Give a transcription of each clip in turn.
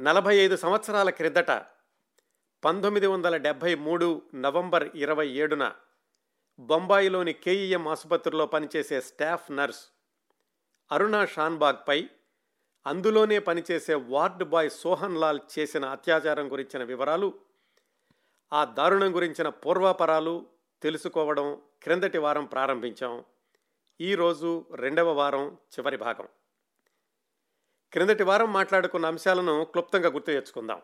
నలభై ఐదు సంవత్సరాల క్రిందట పంతొమ్మిది వందల డెబ్భై మూడు నవంబర్ ఇరవై ఏడున బొంబాయిలోని కేఈఎం ఆసుపత్రిలో పనిచేసే స్టాఫ్ నర్స్ అరుణా షాన్బాగ్పై అందులోనే పనిచేసే వార్డ్ బాయ్ సోహన్ లాల్ చేసిన అత్యాచారం గురించిన వివరాలు ఆ దారుణం గురించిన పూర్వాపరాలు తెలుసుకోవడం క్రిందటి వారం ప్రారంభించాం. ఈరోజు రెండవ వారం చివరి భాగం. క్రిందటి వారం మాట్లాడుకున్న అంశాలను క్లుప్తంగా గుర్తు తెచ్చుకుందాం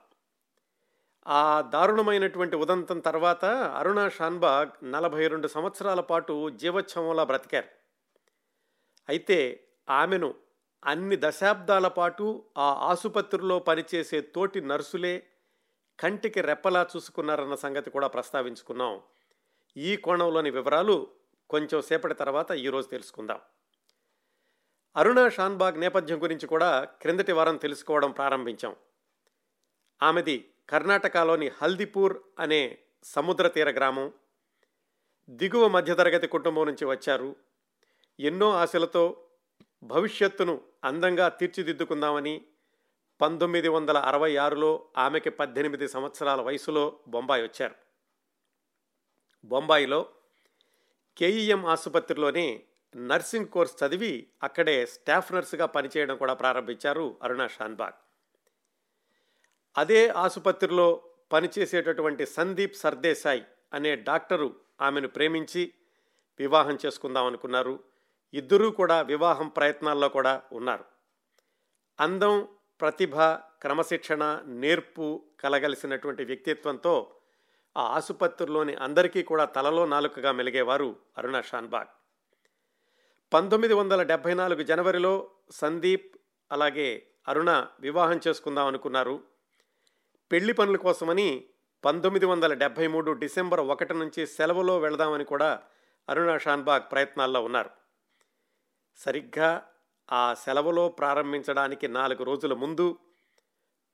ఆ దారుణమైనటువంటి ఉదంతం తర్వాత అరుణ షాన్బాగ్ నలభై రెండు సంవత్సరాల పాటు జీవోత్సవంలా బ్రతికారు. అయితే ఆమెను అన్ని దశాబ్దాల పాటు ఆ ఆసుపత్రిలో పనిచేసే తోటి నర్సులే కంటికి రెప్పలా చూసుకున్నారన్న సంగతి కూడా ప్రస్తావించుకున్నాం. ఈ కోణంలోని వివరాలు కొంచెం సేపటి తర్వాత ఈరోజు తెలుసుకుందాం. అరుణా షాన్బాగ్ నేపథ్యం గురించి కూడా క్రిందటి వారం తెలుసుకోవడం ప్రారంభించాం. ఆమెది కర్ణాటకలోని హల్దీపూర్ అనే సముద్ర తీర గ్రామం. దిగువ మధ్యతరగతి కుటుంబం నుంచి వచ్చారు. ఎన్నో ఆశలతో భవిష్యత్తును అందంగా తీర్చిదిద్దుకుందామని పంతొమ్మిది వందల అరవై ఆరులో ఆమెకి పద్దెనిమిది సంవత్సరాల వయసులో బొంబాయి వచ్చారు. బొంబాయిలో కేఈఎం ఆసుపత్రిలోనే నర్సింగ్ కోర్స్ చదివి అక్కడే స్టాఫ్ నర్సుగా పనిచేయడం కూడా ప్రారంభించారు అరుణా షాన్బాగ్. అదే ఆసుపత్రిలో పనిచేసేటటువంటి సందీప్ సర్దేశాయ్ అనే డాక్టరు ఆమెను ప్రేమించి వివాహం చేసుకుందాం అనుకున్నారు. ఇద్దరూ కూడా వివాహం ప్రయత్నాల్లో కూడా ఉన్నారు. అందం ప్రతిభ క్రమశిక్షణ నేర్పు కలగలిసినటువంటి వ్యక్తిత్వంతో ఆ ఆసుపత్రిలోని అందరికీ కూడా తలలో నాలుకగా మెలిగేవారు అరుణ షాన్బాగ్. పంతొమ్మిది వందల డెబ్భై నాలుగు జనవరిలో సందీప్ అలాగే అరుణ వివాహం చేసుకుందాం అనుకున్నారు. పెళ్ళి పనుల కోసమని పంతొమ్మిది వందల డెబ్భై మూడు డిసెంబర్ ఒకటి నుంచి సెలవులో వెళదామని కూడా అరుణ షాన్బాగ్ ప్రయత్నాల్లో ఉన్నారు. సరిగ్గా ఆ సెలవులో ప్రారంభించడానికి నాలుగు రోజుల ముందు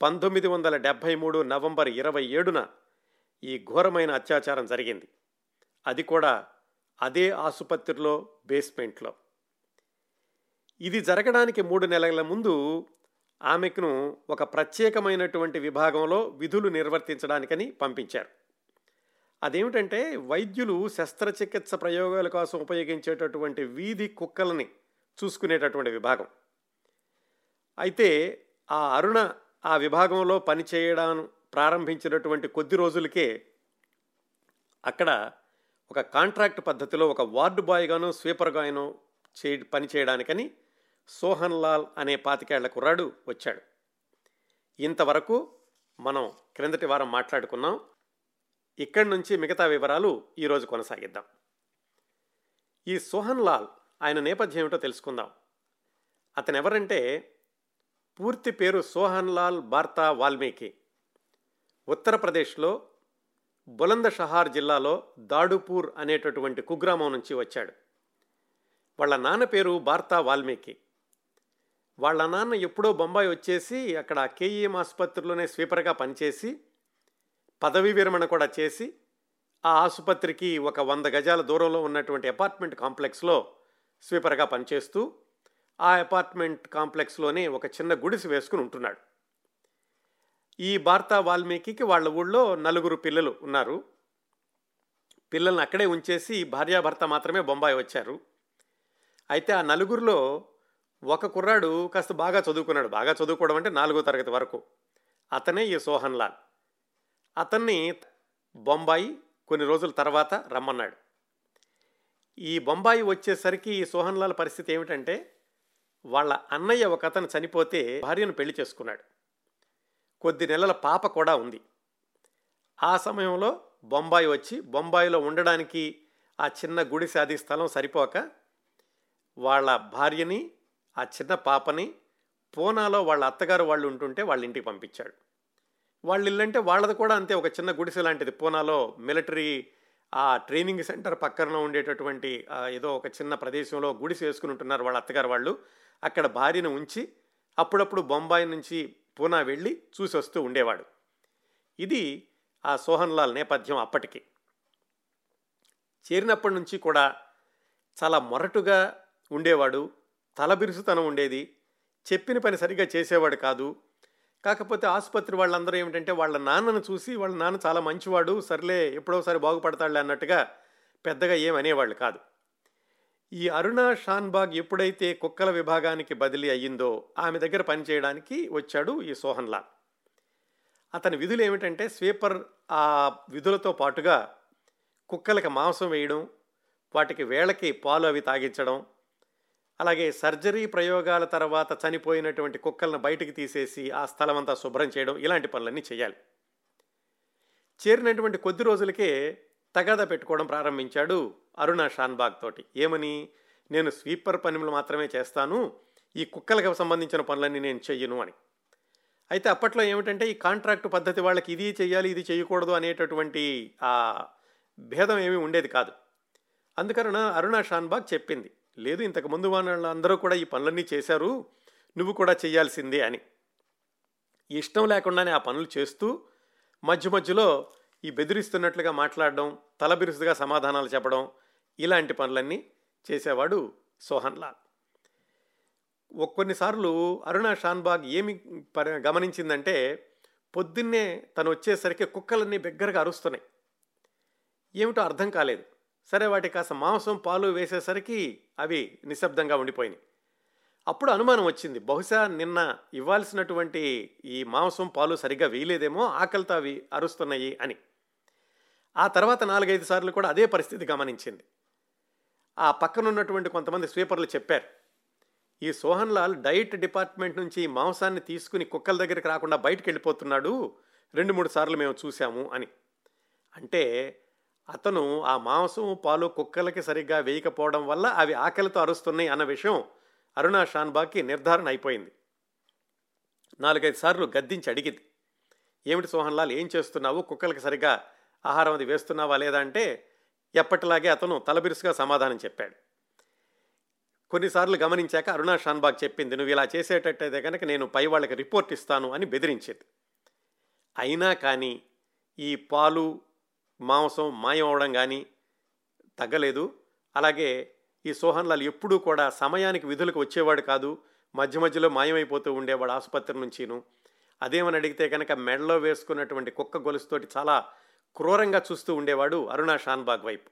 పంతొమ్మిది వందల డెబ్భై మూడు నవంబర్ ఇరవై ఏడున ఈ ఘోరమైన అత్యాచారం జరిగింది. అది కూడా అదే ఆసుపత్రిలో బేస్మెంట్లో. ఇది జరగడానికి మూడు నెలల ముందు ఆమెకును ఒక ప్రత్యేకమైనటువంటి విభాగంలో విధులు నిర్వర్తించడానికని పంపించారు. అదేమిటంటే వైద్యులు శస్త్రచికిత్స ప్రయోగాల కోసం ఉపయోగించేటటువంటి వీధి కుక్కలని చూసుకునేటటువంటి విభాగం. అయితే ఆ అరుణ ఆ విభాగంలో పనిచేయడం ప్రారంభించినటువంటి కొద్ది రోజులకే అక్కడ ఒక కాంట్రాక్ట్ పద్ధతిలో ఒక వార్డు బాయ్గాను స్వీపర్గాను చే పని చేయడానికని సోహన్ లాల్ అనే పాతికేళ్ళ కుర్రాడు వచ్చాడు. ఇంతవరకు మనం క్రిందటి వారం మాట్లాడుకున్నాం. ఇక్కడి నుంచి మిగతా వివరాలు ఈరోజు కొనసాగిద్దాం. ఈ సోహన్ లాల్ ఆయన నేపథ్యం ఏమిటో తెలుసుకుందాం. అతను ఎవరంటే పూర్తి పేరు సోహన్ లాల్ బార్తా వాల్మీకి. ఉత్తరప్రదేశ్లో బులంద షహార్ జిల్లాలో దాడుపూర్ అనేటటువంటి కుగ్రామం నుంచి వచ్చాడు. వాళ్ళ నాన్న పేరు బార్తా వాల్మీకి. వాళ్ళ నాన్న ఎప్పుడో బొంబాయి వచ్చేసి అక్కడ కేఈఎం ఆసుపత్రిలోనే స్వీపర్గా పనిచేసి పదవీ విరమణ కూడా చేసి ఆ ఆసుపత్రికి ఒక వంద గజాల దూరంలో ఉన్నటువంటి అపార్ట్మెంట్ కాంప్లెక్స్లో స్వీపర్గా పనిచేస్తూ ఆ అపార్ట్మెంట్ కాంప్లెక్స్లోనే ఒక చిన్న గుడిసి వేసుకుని ఉంటున్నాడు. ఈ భారత వాల్మీకి వాళ్ళ ఊళ్ళో నలుగురు పిల్లలు ఉన్నారు. పిల్లల్ని అక్కడే ఉంచేసి భార్యాభర్త మాత్రమే బొంబాయి వచ్చారు. అయితే ఆ నలుగురిలో ఒక కుర్రాడు కాస్త బాగా చదువుకున్నాడు. బాగా చదువుకోవడం అంటే నాలుగో తరగతి వరకు. అతనే ఈ సోహన్ లాల్. అతన్ని బొంబాయి కొన్ని రోజుల తర్వాత రమ్మన్నాడు. ఈ బొంబాయి వచ్చేసరికి ఈ సోహన్ లాల్ పరిస్థితి ఏమిటంటే వాళ్ళ అన్నయ్య ఒక అతను చనిపోతే భార్యను పెళ్ళి చేసుకున్నాడు. కొద్ది నెలల పాప కూడా ఉంది. ఆ సమయంలో బొంబాయి వచ్చి బొంబాయిలో ఉండడానికి ఆ చిన్న గుడిసె అది స్థలం సరిపోక వాళ్ళ భార్యని ఆ చిన్న పాపని పూనాలో వాళ్ళ అత్తగారు వాళ్ళు ఉంటుంటే వాళ్ళ ఇంటికి పంపించాడు. వాళ్ళ ఇల్లంటే వాళ్ళది కూడా అంతే ఒక చిన్న గుడిసె లాంటిది. పూనాలో మిలిటరీ ఆ ట్రైనింగ్ సెంటర్ పక్కన ఉండేటటువంటి ఏదో ఒక చిన్న ప్రదేశంలో గుడిసె వేసుకుని ఉంటున్నారు వాళ్ళ అత్తగారు వాళ్ళు. అక్కడ భార్యను ఉంచి అప్పుడప్పుడు బొంబాయి నుంచి పూనా వెళ్ళి చూసి వస్తూ ఉండేవాడు. ఇది ఆ సోహన్ లాల్ నేపథ్యం అప్పటికి. చేరినప్పటి నుంచి కూడా చాలా మొరటుగా ఉండేవాడు. తలబిరుసుతనం ఉండేది. చెప్పిన పని సరిగ్గా చేసేవాడు కాదు. కాకపోతే ఆసుపత్రి వాళ్ళందరూ ఏమిటంటే వాళ్ళ నాన్నను చూసి వాళ్ళ నాన్న చాలా మంచివాడు సర్లే ఎప్పుడోసారి బాగుపడతాడులే అన్నట్టుగా పెద్దగా ఏమనేవాళ్ళు అనేవాళ్ళు కాదు. ఈ అరుణ షాన్బాగ్ ఎప్పుడైతే కుక్కల విభాగానికి బదిలీ అయ్యిందో ఆమె దగ్గర పనిచేయడానికి వచ్చాడు ఈ సోహన్లా అతని విధులు ఏమిటంటే స్వీపర్ ఆ విధులతో పాటుగా కుక్కలకి మాంసం వేయడం వాటికి వేళకి పాలు అవి తాగించడం అలాగే సర్జరీ ప్రయోగాల తర్వాత చనిపోయినటువంటి కుక్కలను బయటికి తీసేసి ఆ స్థలం అంతా శుభ్రం చేయడం ఇలాంటి పనులన్నీ చేయాలి. చేరినటువంటి కొద్ది రోజులకే తగాదా పెట్టుకోవడం ప్రారంభించాడు అరుణ షాన్బాగ్ తోటి. ఏమని? నేను స్వీపర్ పనులు మాత్రమే చేస్తాను ఈ కుక్కలకు సంబంధించిన పనులన్నీ నేను చెయ్యను అని. అయితే అప్పట్లో ఏమిటంటే ఈ కాంట్రాక్టు పద్ధతి వాళ్ళకి ఇది చేయాలి ఇది చేయకూడదు అనేటటువంటి ఆ భేదం ఏమీ ఉండేది కాదు. అందుకన అరుణ షాన్బాగ్ చెప్పింది లేదు ఇంతకు ముందు వాళ్ళందరూ కూడా ఈ పనులన్నీ చేశారు నువ్వు కూడా చేయాల్సిందే అని. ఇష్టం లేకుండానే ఆ పనులు చేస్తూ మధ్య మధ్యలో ఈ బెదిరిస్తున్నట్లుగా మాట్లాడడం తలబిరుసుగా సమాధానాలు చెప్పడం ఇలాంటి పనులన్నీ చేసేవాడు సోహన్ లాల్. కొన్నిసార్లు అరుణ షాన్బాగ్ ఏమి గమనించిందంటే పొద్దున్నే తను వచ్చేసరికి కుక్కలన్నీ బిగ్గరగా అరుస్తున్నాయి. ఏమిటో అర్థం కాలేదు. సరే వాటి కాస్త మాంసం పాలు వేసేసరికి అవి నిశ్శబ్దంగా ఉండిపోయినాయి. అప్పుడు అనుమానం వచ్చింది. బహుశా నిన్న ఇవ్వాల్సినటువంటి ఈ మాంసం పాలు సరిగ్గా వేయలేదేమో ఆకలితో అవి అరుస్తున్నాయి అని. ఆ తర్వాత నాలుగైదు సార్లు కూడా అదే పరిస్థితి గమనించింది. ఆ పక్కనున్నటువంటి కొంతమంది స్వీపర్లు చెప్పారు ఈ సోహన్ లాల్ డైట్ డిపార్ట్మెంట్ నుంచి మాంసాన్ని తీసుకుని కుక్కల దగ్గరికి రాకుండా బయటకు వెళ్ళిపోతున్నాడు. రెండు మూడు సార్లు మేము చూసాము అని. అంటే అతను ఆ మాంసం పాలు కుక్కలకి సరిగ్గా వేయకపోవడం వల్ల అవి ఆకలితో అరుస్తున్నాయి అన్న విషయం అరుణా షాన్బాగ్కి నిర్ధారణ అయిపోయింది. నాలుగైదు సార్లు గద్దించి అడిగింది. ఏమిటి సోహన్ లాల్ ఏం చేస్తున్నావు? కుక్కలకి సరిగ్గా ఆహారం అది వేస్తున్నావా లేదా అంటే ఎప్పటిలాగే అతను తలబిరుసుగా సమాధానం చెప్పాడు. కొన్నిసార్లు గమనించాక అరుణా షాన్బాగ్ చెప్పింది నువ్వు ఇలా చేసేటట్టయితే కనుక నేను పై వాళ్ళకి రిపోర్ట్ ఇస్తాను అని బెదిరించేది. అయినా కానీ ఈ పాలు మాంసం మాయం అవడం కానీ తగ్గలేదు. అలాగే ఈ సోహన్ లాల్ ఎప్పుడూ కూడా సమయానికి విధులకు వచ్చేవాడు కాదు. మధ్య మధ్యలో మాయమైపోతూ ఉండేవాడు ఆసుపత్రి నుంచిను. అదేమని అడిగితే కనుక మెడలో వేసుకున్నటువంటి కుక్క గొలుసుతోటి చాలా క్రూరంగా చూస్తూ ఉండేవాడు అరుణా షాన్బాగ్ వైపు.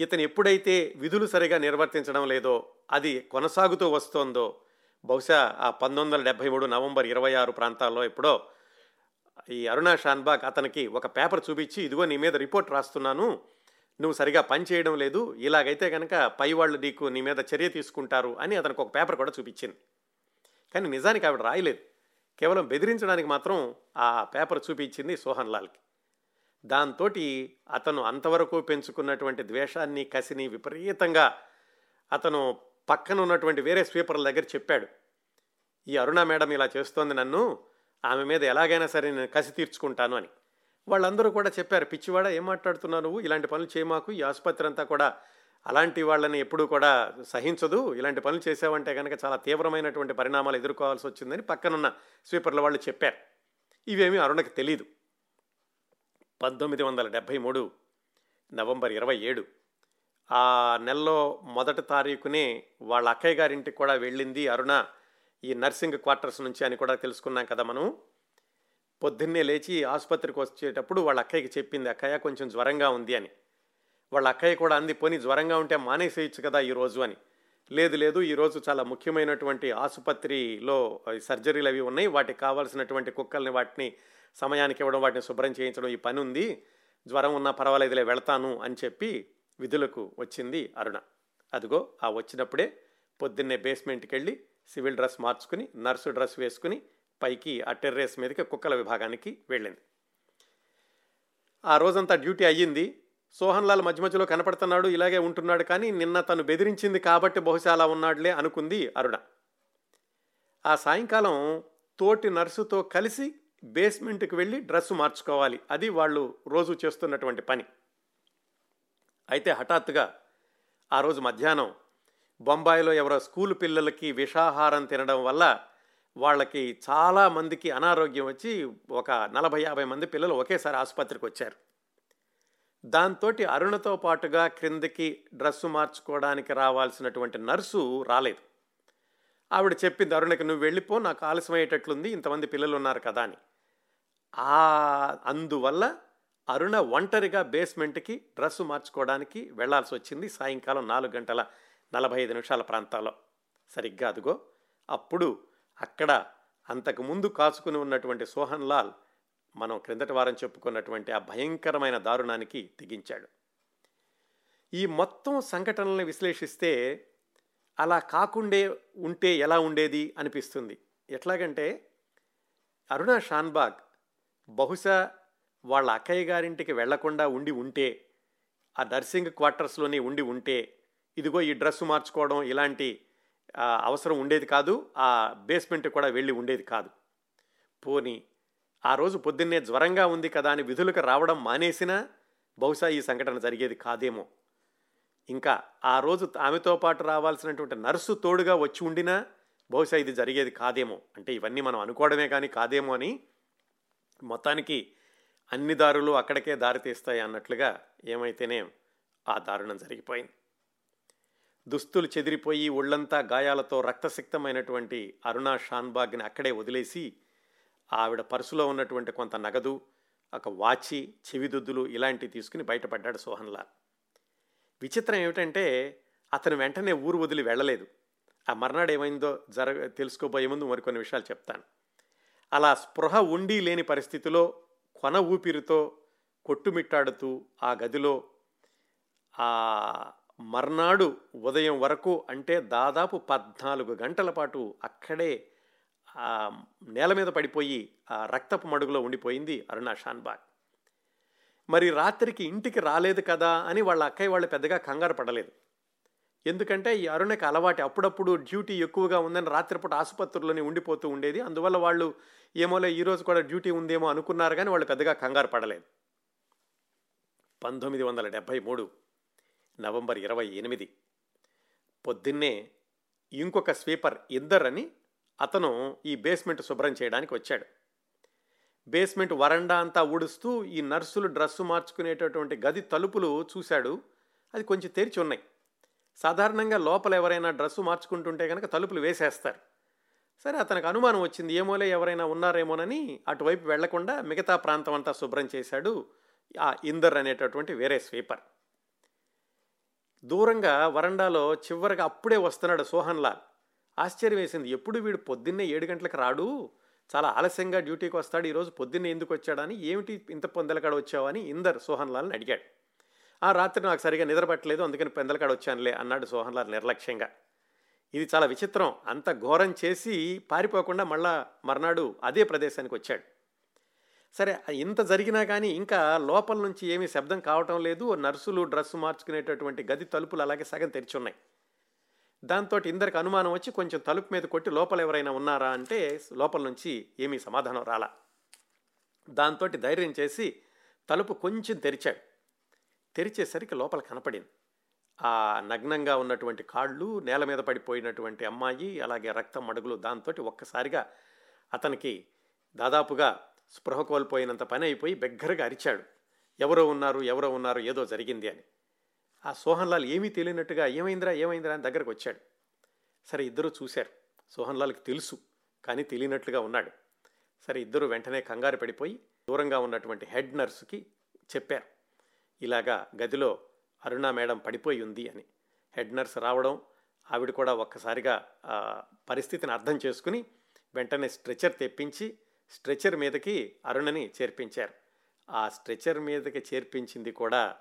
ఇతను ఎప్పుడైతే విధులు సరిగా నిర్వర్తించడం లేదో అది కొనసాగుతూ వస్తోందో బహుశా ఆ పంతొమ్మిది వందల డెబ్భై మూడు నవంబర్ ఇరవై ఆరు ప్రాంతాల్లో ఎప్పుడో ఈ అరుణా షాన్బాగ్ అతనికి ఒక పేపర్ చూపించి ఇదిగో నీ మీద రిపోర్ట్ రాస్తున్నాను నువ్వు సరిగా పని చేయడం లేదు ఇలాగైతే కనుక పై వాళ్ళు నీకు నీ మీద చర్య తీసుకుంటారు అని అతనికి ఒక పేపర్ కూడా చూపించింది. కానీ నిజానికి ఆవిడ రాయలేదు. కేవలం బెదిరించడానికి మాత్రం ఆ పేపర్ చూపించింది సోహన్ లాల్కి. దాంతో అతను అంతవరకు పెంచుకున్నటువంటి ద్వేషాన్ని కసిని విపరీతంగా అతను పక్కన ఉన్నటువంటి వేరే స్వీపర్ల దగ్గర చెప్పాడు. ఈ అరుణ మేడం ఇలా చేస్తోంది నన్ను ఆమె మీద ఎలాగైనా సరే నేను కసి తీర్చుకుంటాను అని. వాళ్ళందరూ కూడా చెప్పారు పిచ్చివాడ ఏం మాట్లాడుతున్నావు నువ్వు? ఇలాంటి పనులు చేయమాకు ఈ ఆసుపత్రి అంతా కూడా అలాంటి వాళ్ళని ఎప్పుడూ కూడా సహించదు. ఇలాంటి పనులు చేసావంటే కనుక చాలా తీవ్రమైనటువంటి పరిణామాలు ఎదుర్కోవాల్సి వచ్చిందని పక్కనున్న స్వీపర్ల వాళ్ళు చెప్పారు. ఇవేమీ అరుణకు తెలీదు. పంతొమ్మిది వందల డెబ్భై మూడు నవంబర్ ఇరవై ఏడు ఆ నెలలో మొదటి తారీఖునే వాళ్ళ అక్కయ్య గారింటికి కూడా వెళ్ళింది అరుణ. ఈ నర్సింగ్ క్వార్టర్స్ నుంచి అని కూడా తెలుసుకున్నాం కదా మనం. పొద్దున్నే లేచి ఆసుపత్రికి వచ్చేటప్పుడు వాళ్ళ అక్కయ్యకి చెప్పింది అక్కయ్య కొంచెం జ్వరంగా ఉంది అని. వాళ్ళ అక్కయ్య కూడా అంది పోనీ జ్వరంగా ఉంటే మానేసేయచ్చు కదా ఈరోజు అని. లేదు లేదు ఈరోజు చాలా ముఖ్యమైనటువంటి ఆసుపత్రిలో సర్జరీలు అవి ఉన్నాయి. వాటికి కావాల్సినటువంటి కుక్కల్ని వాటిని సమయానికి ఇవ్వడం వాటిని శుభ్రం చేయించడం ఈ పని ఉంది. జ్వరం ఉన్నా పర్వాలేదులే వెళ్తాను అని చెప్పి విధులకు వచ్చింది అరుణ. అదిగో ఆ వచ్చినప్పుడే పొద్దున్నే బేస్మెంట్కి వెళ్ళి సివిల్ డ్రెస్ మార్చుకుని నర్సు డ్రెస్ వేసుకుని పైకి ఆ టెర్రేస్ మీదకి కుక్కల విభాగానికి వెళ్ళింది. ఆ రోజంతా డ్యూటీ అయ్యింది. సోహన్ లాల్ మధ్య మధ్యలో కనపడుతున్నాడు ఇలాగే ఉంటున్నాడు కానీ నిన్న తను బెదిరించింది కాబట్టి బహుశా అలా ఉన్నాడులే అనుకుంది అరుణ. ఆ సాయంకాలం తోటి నర్సుతో కలిసి బేస్మెంట్కి వెళ్ళి డ్రెస్ మార్చుకోవాలి. అది వాళ్ళు రోజు చేస్తున్నటువంటి పని. అయితే హఠాత్తుగా ఆ రోజు మధ్యాహ్నం బొంబాయిలో ఎవరో స్కూల్ పిల్లలకి విషాహారం తినడం వల్ల వాళ్ళకి చాలా మందికి అనారోగ్యం వచ్చి ఒక నలభై యాభై మంది పిల్లలు ఒకేసారి ఆసుపత్రికి వచ్చారు. దాంతో అరుణతో పాటుగా క్రిందకి డ్రెస్సు మార్చుకోవడానికి రావాల్సినటువంటి నర్సు రాలేదు. ఆవిడ చెప్పింది అరుణకి నువ్వు వెళ్ళిపో నాకు ఆలస్యమయ్యేటట్లుంది ఇంతమంది పిల్లలు ఉన్నారు కదా అని. ఆ అందువల్ల అరుణ ఒంటరిగా బేస్మెంట్కి డ్రెస్సు మార్చుకోవడానికి వెళ్ళాల్సి వచ్చింది. సాయంకాలం నాలుగు గంటల నలభై ఐదు నిమిషాల ప్రాంతాల్లో. సరిగ్గా అదుగో. అప్పుడు అక్కడ అంతకుముందు కాచుకుని ఉన్నటువంటి సోహన్ లాల్ మనం క్రిందటి వారం చెప్పుకున్నటువంటి ఆ భయంకరమైన దారుణానికి తెగించాడు. ఈ మొత్తం సంఘటనల్ని విశ్లేషిస్తే అలా కాకుండే ఉంటే ఎలా ఉండేది అనిపిస్తుంది. ఎట్లాగంటే అరుణ షాన్బాగ్ బహుశా వాళ్ళ అక్కయ్య గారింటికి వెళ్ళకుండా ఉండి ఉంటే ఆ నర్సింగ్ క్వార్టర్స్లోనే ఉండి ఉంటే ఇదిగో ఈ డ్రెస్ మార్చుకోవడం ఇలాంటి అవసరం ఉండేది కాదు ఆ బేస్మెంట్ కూడా వెళ్ళి ఉండేది కాదు. పోని ఆ రోజు పొద్దున్నే జ్వరంగా ఉంది కదా అని విధులకు రావడం మానేసినా బహుశా ఈ సంఘటన జరిగేది కాదేమో. ఇంకా ఆ రోజు ఆమెతో పాటు రావాల్సినటువంటి నర్సు తోడుగా వచ్చి ఉండినా బహుశా ఇది జరిగేది కాదేమో. అంటే ఇవన్నీ మనం అనుకోవడమే కానీ కాదేమో అని మొత్తానికి అన్ని దారులు అక్కడికే దారితీస్తాయి అన్నట్లుగా ఏమైతేనే ఆ దారుణం జరిగిపోయింది. దుస్తులు చెదిరిపోయి ఒళ్ళంతా గాయాలతో రక్తసిక్తమైనటువంటి అరుణా షాన్బాగ్ని అక్కడే వదిలేసి ఆవిడ పర్సులో ఉన్నటువంటి కొంత నగదు ఒక వాచి చెవిదుద్దులు ఇలాంటివి తీసుకుని బయటపడ్డాడు సోహన్లాల్. విచిత్రం ఏమిటంటే అతను వెంటనే ఊరు వదిలి వెళ్ళలేదు. ఆ మర్నాడు ఏమైందో జరగ తెలుసుకోబోయే ముందు మరికొన్ని విషయాలు చెప్తాను. అలా స్పృహ ఉండి లేని పరిస్థితిలో కొన ఊపిరితో కొట్టుమిట్టాడుతూ ఆ గదిలో ఆ మర్నాడు ఉదయం వరకు అంటే దాదాపు పద్నాలుగు గంటల పాటు అక్కడే ఆ నేల మీద పడిపోయి ఆ రక్తపు మడుగులో ఉండిపోయింది అరుణా షాన్బాగ్. మరి రాత్రికి ఇంటికి రాలేదు కదా అని వాళ్ళ అక్కయ్య వాళ్ళు పెద్దగా కంగారు పడలేదు. ఎందుకంటే ఈ అరుణకి అలవాటు అప్పుడప్పుడు డ్యూటీ ఎక్కువగా ఉందని రాత్రిపూట ఆసుపత్రిలోనే ఉండిపోతూ ఉండేది. అందువల్ల వాళ్ళు ఏమోలే ఈరోజు కూడా డ్యూటీ ఉందేమో అనుకున్నారు కానీ వాళ్ళు పెద్దగా కంగారు పడలేదు. పంతొమ్మిది వందల డెబ్భై మూడు నవంబర్ ఇరవై ఎనిమిది. పొద్దున్నే ఇంకొక స్వీపర్ ఇద్దర్ అని అతను ఈ బేస్మెంట్ శుభ్రం చేయడానికి వచ్చాడు. బేస్మెంట్ వరండా అంతా ఊడుస్తూ ఈ నర్సులు డ్రస్సు మార్చుకునేటటువంటి గది తలుపులు చూశాడు. అది కొంచెం తెరిచి ఉన్నాయి. సాధారణంగా లోపల ఎవరైనా డ్రెస్సు మార్చుకుంటుంటే కనుక తలుపులు వేసేస్తారు. సరే అతనికి అనుమానం వచ్చింది. ఏమోలే ఎవరైనా ఉన్నారేమోనని అటువైపు వెళ్ళకుండా మిగతా ప్రాంతం అంతా శుభ్రం చేశాడు ఆ ఇందర్ అనేటటువంటి వేరే స్వీపర్. దూరంగా వరండాలో చివరిగా అప్పుడే వస్తున్నాడు సోహన్ లాల్ ఆశ్చర్యం వేసింది. ఎప్పుడు వీడు పొద్దున్నే ఏడు గంటలకు రాడు? చాలా ఆలస్యంగా డ్యూటీకి వస్తాడు. ఈరోజు పొద్దున్నే ఎందుకు వచ్చాడని ఏమిటి ఇంత పొందలకాడ వచ్చావని ఇందర్ సోహన్ లాల్ని అడిగాడు. ఆ రాత్రి నాకు సరిగా నిద్రపట్టలేదు అందుకని పెందలకాడ వచ్చానులే అన్నాడు సోహన్ లాల్ నిర్లక్ష్యంగా. ఇది చాలా విచిత్రం. అంత ఘోరం చేసి పారిపోకుండా మళ్ళా మర్నాడు అదే ప్రదేశానికి వచ్చాడు. సరే ఇంత జరిగినా కానీ ఇంకా లోపల నుంచి ఏమీ శబ్దం కావటం లేదు. నర్సులు డ్రెస్ మార్చుకునేటటువంటి గది తలుపులు అలాగే సగం తెరిచి ఉన్నాయి. దాంతో ఇందరికి అనుమానం వచ్చి కొంచెం తలుపు మీద కొట్టి లోపల ఎవరైనా ఉన్నారా అంటే లోపల నుంచి ఏమీ సమాధానం రాలా. దాంతో ధైర్యం చేసి తలుపు కొంచెం తెరిచాడు. తెరిచేసరికి లోపల కనపడింది. ఆ నగ్నంగా ఉన్నటువంటి కాళ్ళు నేల మీద పడిపోయినటువంటి అమ్మాయి అలాగే రక్తం మడుగులు దాంతో ఒక్కసారిగా అతనికి దాదాపుగా స్పృహ కోల్పోయినంత పని అయిపోయి బెగ్గరగా అరిచాడు. ఎవరో ఉన్నారు ఎవరో ఉన్నారు ఏదో జరిగింది అని. ఆ సోహన్లాల్ ఏమీ తెలియనట్టుగా ఏమైందిరా ఏమైందిరా అని దగ్గరకు వచ్చాడు. సరే ఇద్దరు చూశారు. సోహన్లాల్కి తెలుసు కానీ తెలియనట్లుగా ఉన్నాడు. సరే ఇద్దరు వెంటనే కంగారు పడిపోయి దూరంగా ఉన్నటువంటి హెడ్ నర్సుకి చెప్పారు. ఇలాగా గదిలో అరుణ మేడం పడిపోయి ఉంది అని. హెడ్ నర్స్ రావడం ఆవిడ కూడా ఒక్కసారిగా పరిస్థితిని అర్థం చేసుకుని వెంటనే స్ట్రెచర్ తెప్పించి స్ట్రెచర్ మీదకి అరుణని చేర్పించారు. ఆ స్ట్రెచర్ మీదకి చేర్పించింది కూడా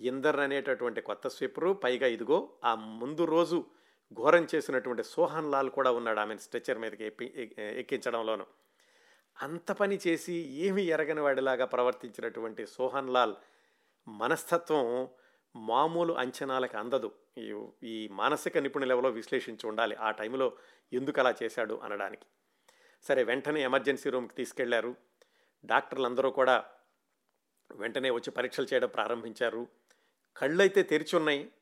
ఇందర్ అనేటటువంటి కొత్త స్వీపరు పైగా ఇదిగో ఆ ముందు రోజు ఘోరం చేసినటువంటి సోహన్ లాల్ కూడా ఉన్నాడు ఆమెను స్ట్రెచర్ మీదకి ఎప్పి ఎక్కించడంలోనూ. అంత పని చేసి ఏమీ ఎరగని వాడిలాగా ప్రవర్తించినటువంటి సోహన్ లాల్ మనస్తత్వం మామూలు అంచనాలకు అందదు. ఈ ఈ మానసిక నిపుణులు ఎవరో విశ్లేషించి ఉండాలి. ఆ టైంలో ఎందుకు అలా చేశాడు అనడానికి. సరే వెంటనే ఎమర్జెన్సీ రూమ్కి తీసుకెళ్ళారు. డాక్టర్లు అందరూ కూడా వెంటనే వచ్చి పరీక్షలు చేయడం ప్రారంభించారు. కళ్ళైతే తెరిచి ఉన్నాయి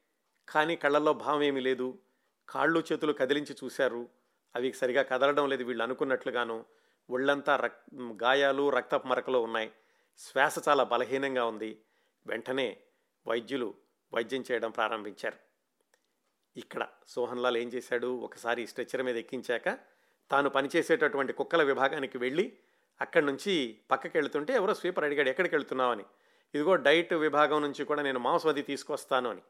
కానీ కళ్ళల్లో భావం ఏమీ లేదు. కాళ్ళు చేతులు కదిలించి చూశారు. అవి సరిగా కదలడం లేదు వీళ్ళు అనుకున్నట్లుగాను. ఒళ్ళంతా రక్ గాయాలు రక్తపు మరకలు ఉన్నాయి. శ్వాస చాలా బలహీనంగా ఉంది. వెంటనే వైద్యులు వైద్యం చేయడం ప్రారంభించారు. ఇక్కడ సోహన్లాల్ ఏం చేశాడు? ఒకసారి స్ట్రెచ్చర్ మీద ఎక్కించాక తాను పనిచేసేటటువంటి కుక్కల విభాగానికి వెళ్ళి అక్కడి నుంచి పక్కకి వెళ్తుంటే ఎవరో స్వీపర్ అడిగాడు ఎక్కడికి వెళ్తున్నావని ఇదిగో డైట్ విభాగం నుంచి కూడా నేను మాంసం అది తీసుకొస్తాను అని.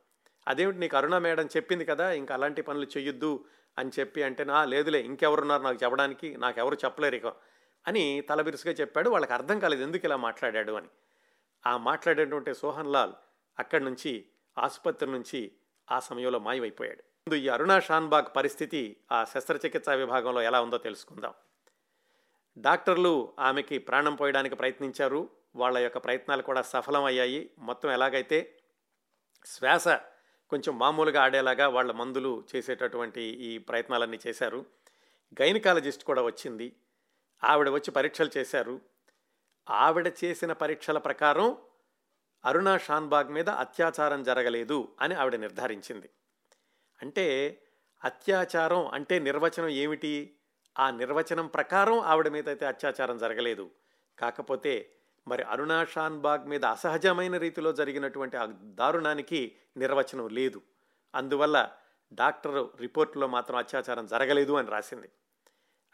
అదేమిటి నీకు అరుణ మేడం చెప్పింది కదా ఇంకా అలాంటి పనులు చెయ్యొద్దు అని చెప్పి అంటే నా లేదులే ఇంకెవరున్నారు నాకు చెప్పడానికి నాకెవరు చెప్పలేరు ఇక అని తలబిరుసుగా చెప్పాడు. వాళ్ళకి అర్థం కాలేదు ఎందుకు ఇలా మాట్లాడాడు అని. ఆ మాట్లాడేటువంటి సోహన్ లాల్ అక్కడి నుంచి ఆసుపత్రి నుంచి ఆ సమయంలో మాయమైపోయాడు. ముందు ఈ అరుణా షాన్బాగ్ పరిస్థితి ఆ శస్త్రచికిత్సా విభాగంలో ఎలా ఉందో తెలుసుకుందాం. డాక్టర్లు ఆమెకి ప్రాణం పోయడానికి ప్రయత్నించారు. వాళ్ళ యొక్క ప్రయత్నాలు కూడా సఫలమయ్యాయి మొత్తం ఎలాగైతే శ్వాస కొంచెం మామూలుగా ఆడేలాగా వాళ్ళ మందులు చేసేటటువంటి ఈ ప్రయత్నాలన్నీ చేశారు. గైనకాలజిస్ట్ కూడా వచ్చింది. ఆవిడ వచ్చి పరీక్షలు చేశారు. ఆవిడ చేసిన పరీక్షల ప్రకారం అరుణా షాన్బాగ్ మీద అత్యాచారం జరగలేదు అని ఆవిడ నిర్ధారించింది. అంటే అత్యాచారం అంటే నిర్వచనం ఏమిటి? ఆ నిర్వచనం ప్రకారం ఆవిడ మీద అయితే అత్యాచారం జరగలేదు. కాకపోతే మరి అరుణా షాన్బాగ్ మీద అసహజమైన రీతిలో జరిగినటువంటి ఆ దారుణానికి నిర్వచనం లేదు. అందువల్ల డాక్టర్ రిపోర్టులో మాత్రం అత్యాచారం జరగలేదు అని రాసింది.